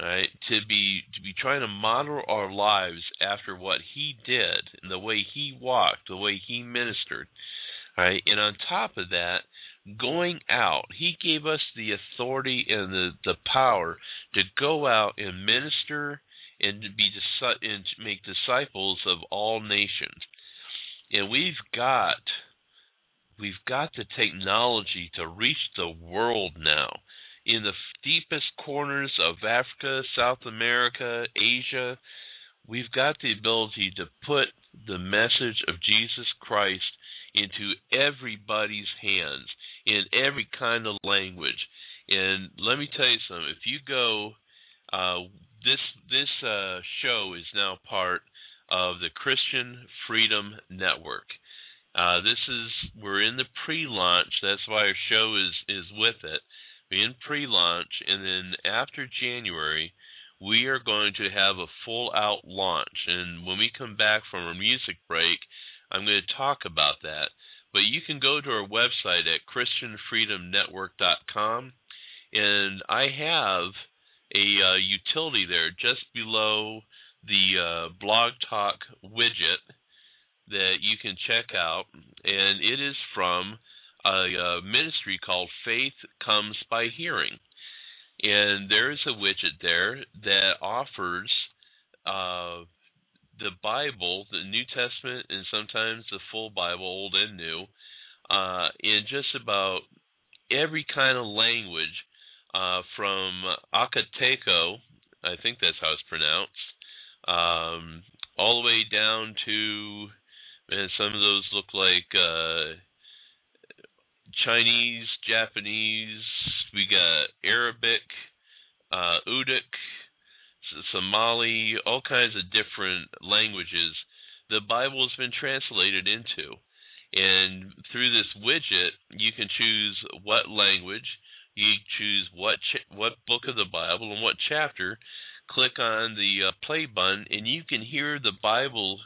right? To be to be trying to model our lives after what He did and the way He walked, the way He ministered, right? And on top of that, going out, He gave us the authority and the the power to go out and minister and to be and to make disciples of all nations. And we've got We've got the technology to reach the world now. In the deepest corners of Africa, South America, Asia, we've got the ability to put the message of Jesus Christ into everybody's hands in every kind of language. And let me tell you something. If you go, uh, this this uh, show is now part of the Christian Freedom Network. Uh, this is we're in the pre-launch. That's why our show is is with it. In pre-launch, and then after January, we are going to have a full-out launch. And when we come back from our music break, I'm going to talk about that. But you can go to our website at ChristianFreedomNetwork.com, and I have a uh, utility there just below the uh, Blog Talk widget that you can check out, and it is from a, a ministry called Faith Comes by Hearing. And there is a widget there that offers uh, the Bible, the New Testament, and sometimes the full Bible, Old and New, uh, in just about every kind of language, uh, from Akateko, I think that's how it's pronounced, um, all the way down to and some of those look like uh, Chinese, Japanese. We got Arabic, uh, Urdu, Somali, all kinds of different languages. The Bible has been translated into, and through this widget, you can choose what language, you choose what ch- what book of the Bible and what chapter. Click on the uh, play button, and you can hear the Bible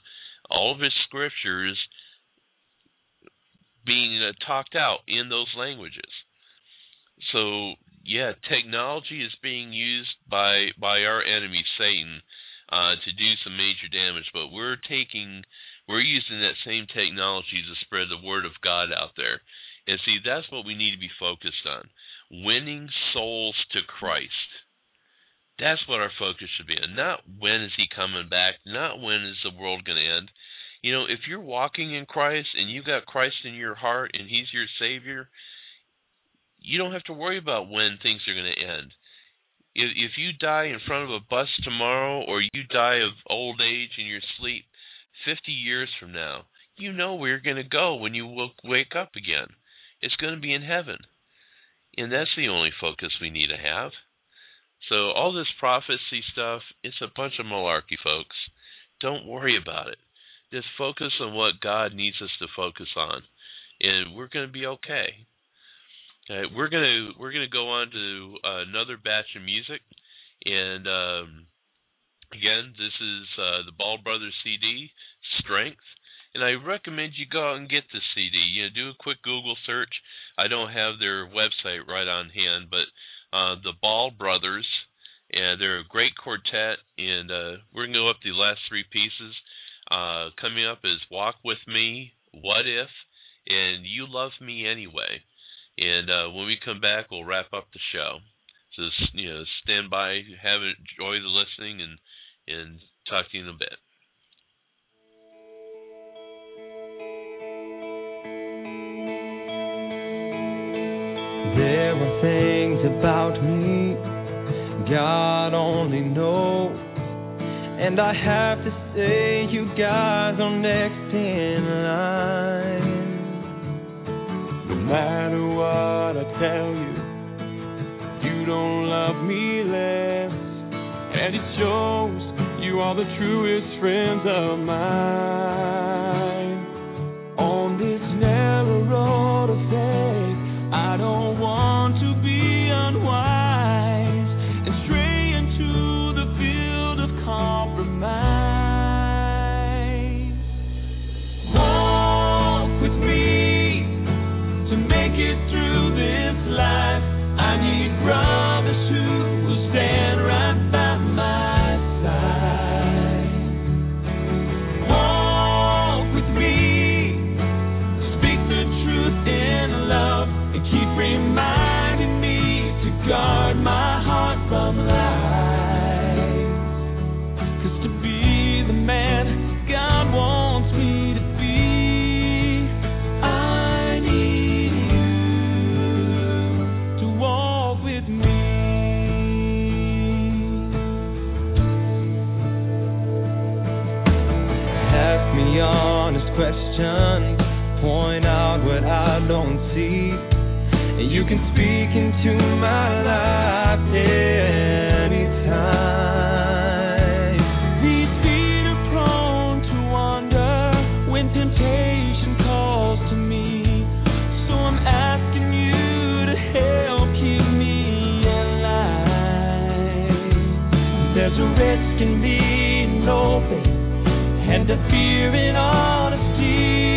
all of its scriptures being uh, talked out in those languages. So yeah, technology is being used by by our enemy Satan uh, to do some major damage, but we're taking we're using that same technology to spread the word of God out there. And see, that's what we need to be focused on. Winning souls to Christ. That's what our focus should be. And not when is he coming back, not when is the world going to end. You know, if you're walking in Christ and you've got Christ in your heart and he's your savior, you don't have to worry about when things are going to end. If if you die in front of a bus tomorrow or you die of old age in your sleep 50 years from now, you know where you're going to go when you wake up again. It's going to be in heaven. And that's the only focus we need to have. So all this prophecy stuff, it's a bunch of malarkey, folks. Don't worry about it. Just focus on what God needs us to focus on, and we're going to be okay. Okay, we're gonna we're gonna go on to uh, another batch of music, and um, Again, this is uh, the Ball Brothers CD, Strength. And I recommend you go out and get the CD. You know, do a quick Google search. I don't have their website right on hand, but uh, the Ball Brothers, and they're a great quartet. And uh, we're gonna go up the last three pieces. Uh, coming up is Walk with Me, What If, and You Love Me Anyway. And uh, when we come back, we'll wrap up the show. So you know, stand by, have enjoy the listening, and and talk to you in a bit. There are things about me God only knows. And I have to say, you guys are next in line. No matter what I tell you, you don't love me less. And it shows you are the truest friends of mine. On this narrow road of faith, I don't want and a fear in honesty.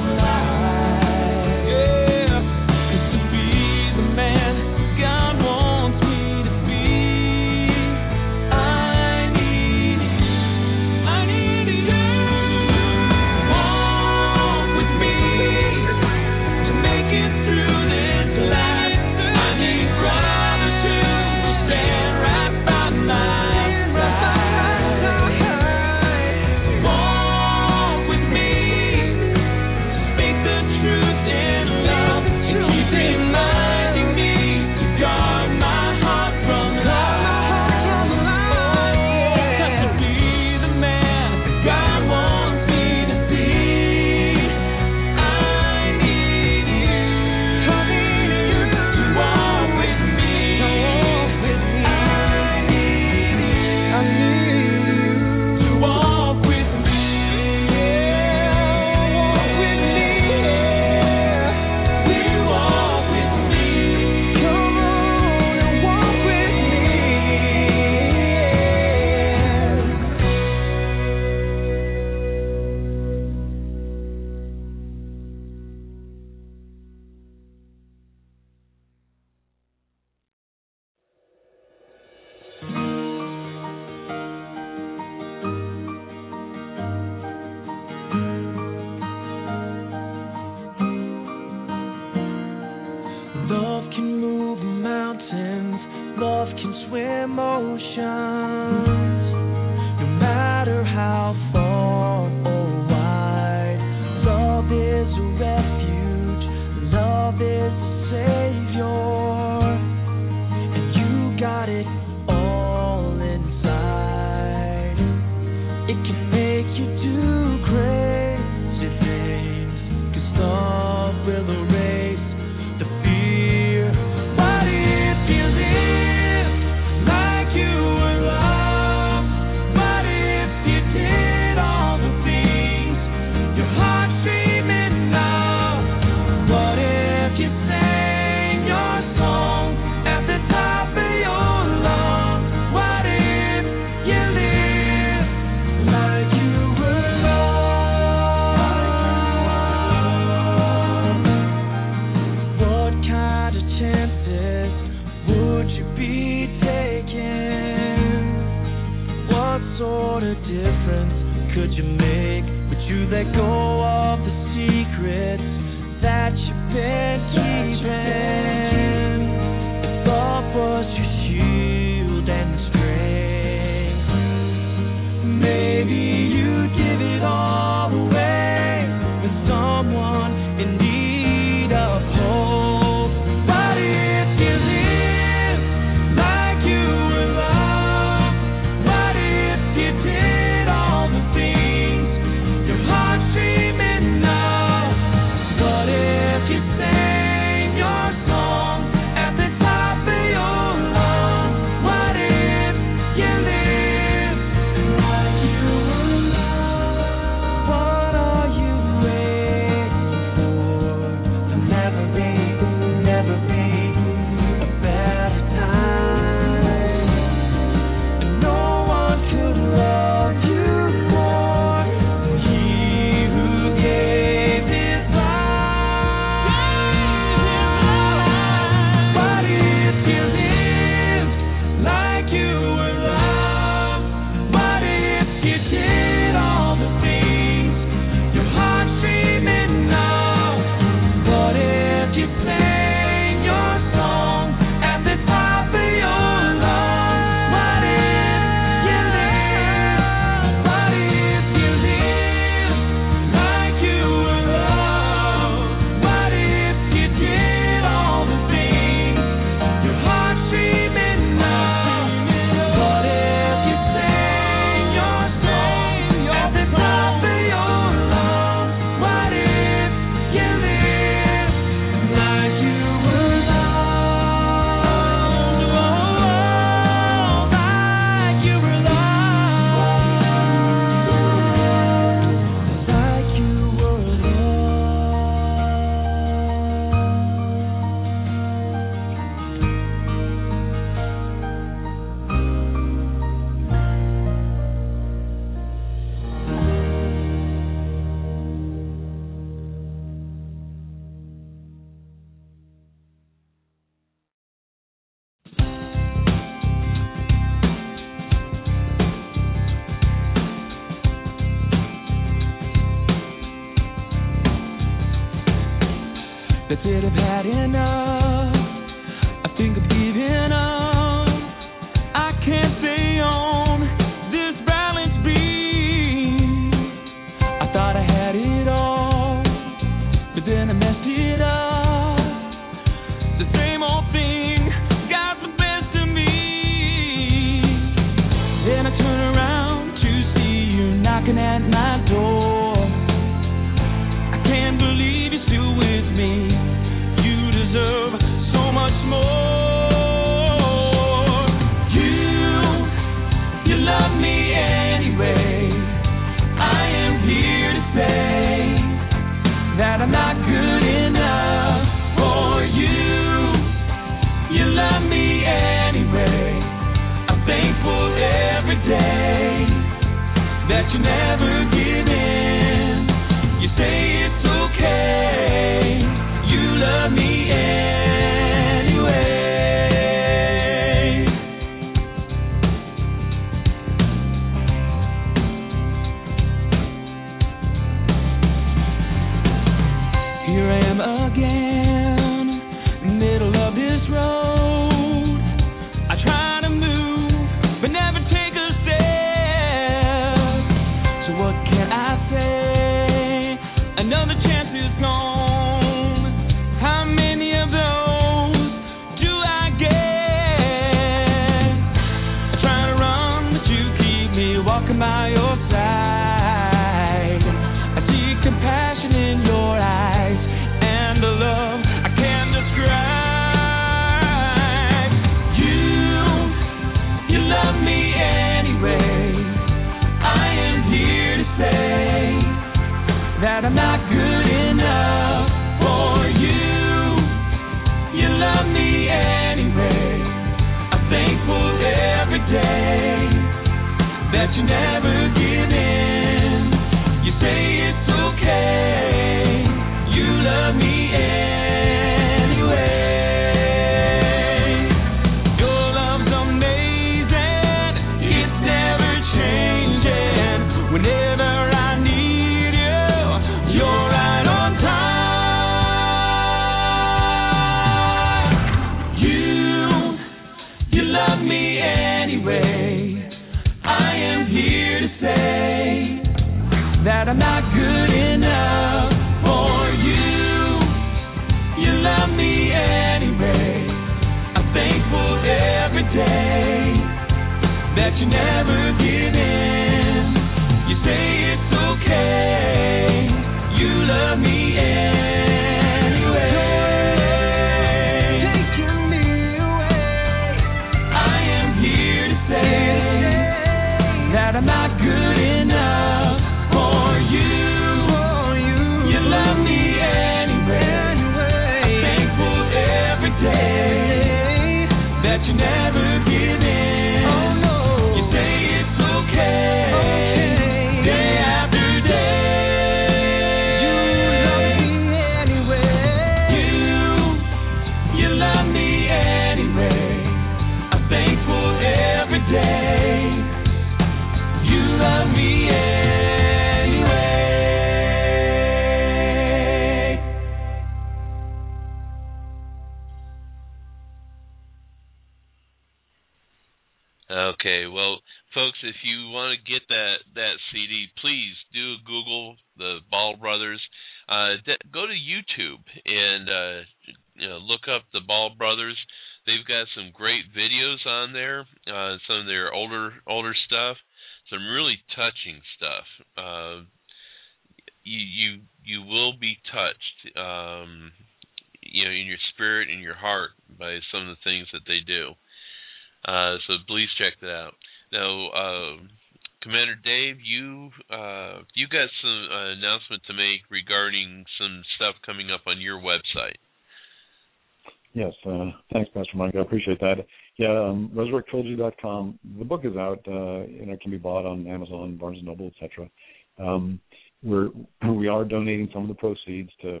Some of the proceeds to,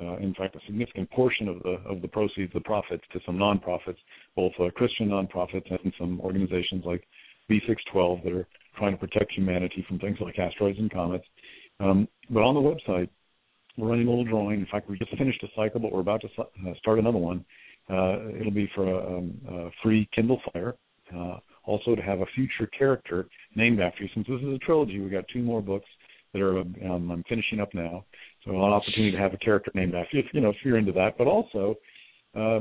uh, in fact, a significant portion of the of the proceeds, the profits, to some nonprofits, both uh, Christian nonprofits and some organizations like B612 that are trying to protect humanity from things like asteroids and comets. Um, but on the website, we're running a little drawing. In fact, we just finished a cycle, but we're about to uh, start another one. Uh, it'll be for a, um, a free Kindle Fire. Uh, also, to have a future character named after you. Since this is a trilogy, we've got two more books that are um, I'm finishing up now. So an opportunity to have a character named after you, if, you know, if you're into that. But also, uh,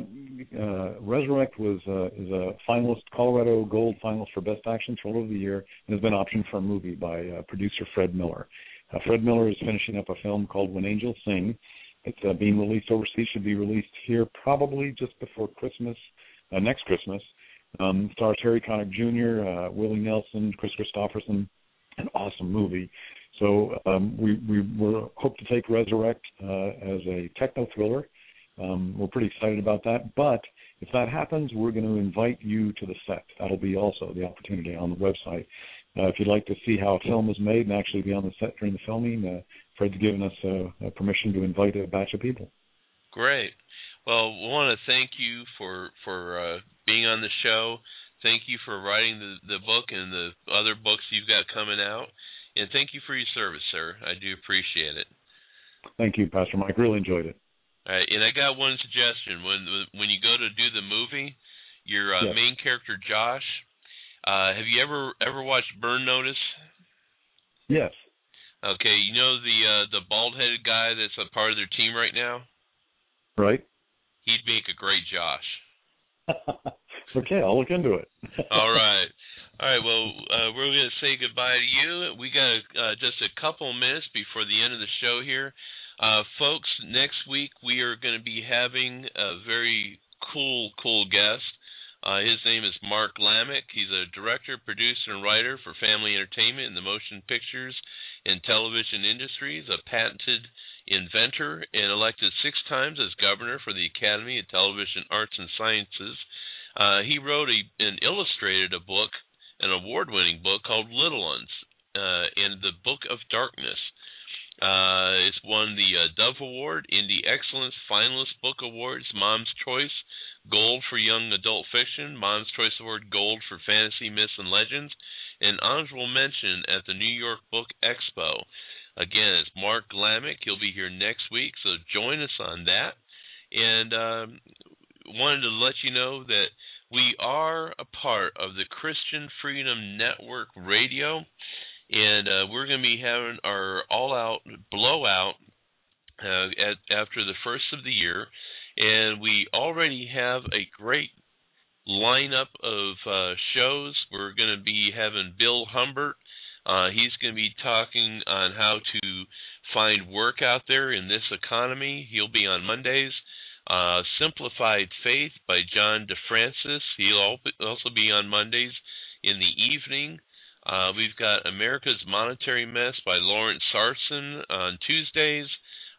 uh, Resurrect was uh, is a finalist, Colorado Gold finalist for Best Action Thriller of the Year, and has been optioned for a movie by uh, producer Fred Miller. Uh, Fred Miller is finishing up a film called When Angels Sing. It's uh, being released overseas. Should be released here probably just before Christmas, uh, next Christmas. Um, stars Harry Connick Jr., uh, Willie Nelson, Kris Kristofferson. An awesome movie. So um, we we hope to take Resurrect uh, as a techno thriller. Um, we're pretty excited about that. But if that happens, we're going to invite you to the set. That'll be also the opportunity on the website. Uh, if you'd like to see how a film is made and actually be on the set during the filming, uh, Fred's given us uh, permission to invite a batch of people. Great. Well, we want to thank you for for uh, being on the show. Thank you for writing the the book and the other books you've got coming out, and thank you for your service, sir. I do appreciate it. Thank you, Pastor Mike. Really enjoyed it. All right, and I got one suggestion. When when you go to do the movie, your uh, Yes. main character Josh, uh, have you ever ever watched Burn Notice? Yes. Okay, you know the uh, the bald headed guy that's a part of their team right now. Right. He'd make a great Josh. okay, I'll look into it. All right. All right. Well, uh, we're going to say goodbye to you. We got uh, just a couple minutes before the end of the show here. Uh, folks, next week we are going to be having a very cool, cool guest. Uh, his name is Mark Lamick. He's a director, producer, and writer for family entertainment in the motion pictures and television industries, a patented inventor, and elected six times as governor for the Academy of Television Arts and Sciences. Uh, he wrote a, and illustrated a book, an award-winning book called Little Ones, uh, and the Book of Darkness. Uh, it's won the uh, Dove Award, Indie Excellence Finalist Book Awards, Mom's Choice Gold for Young Adult Fiction, Mom's Choice Award Gold for Fantasy Myths and Legends, and honorable mention at the New York Book Expo. Again, it's Mark Lamick. He'll be here next week, so join us on that. And um, wanted to let you know that we are a part of the Christian Freedom Network Radio. and uh, we're going to be having our all-out blowout uh, at, after the first of the year, and we already have a great lineup of uh, shows. We're going to be having Bill Humbert. Uh, he's going to be talking on how to find work out there in this economy. He'll be on Mondays. Uh, Simplified Faith by John DeFrancis. He'll also be on Mondays in the evening. Uh, we've got America's Monetary Mess by Lawrence Sarson on Tuesdays.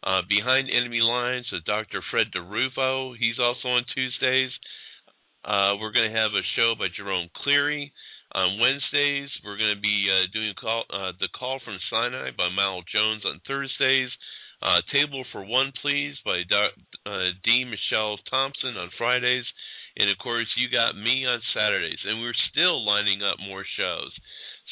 Uh, Behind Enemy Lines with Dr. Fred DeRuvo. He's also on Tuesdays. Uh, we're going to have a show by Jerome Cleary. On Wednesdays, we're going to be uh, doing call, uh, The Call from Sinai by Mal Jones on Thursdays. Uh, Table for One, Please by Do- uh, D. Michelle Thompson on Fridays. And of course, you got me on Saturdays. And we're still lining up more shows.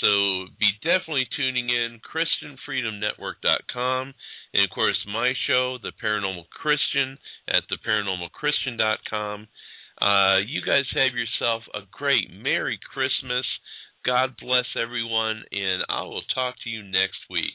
So be definitely tuning in, ChristianFreedomNetwork.com. And of course, my show, The Paranormal Christian, at TheParanormalChristian.com. Uh, you guys have yourself a great Merry Christmas. God bless everyone, and I will talk to you next week.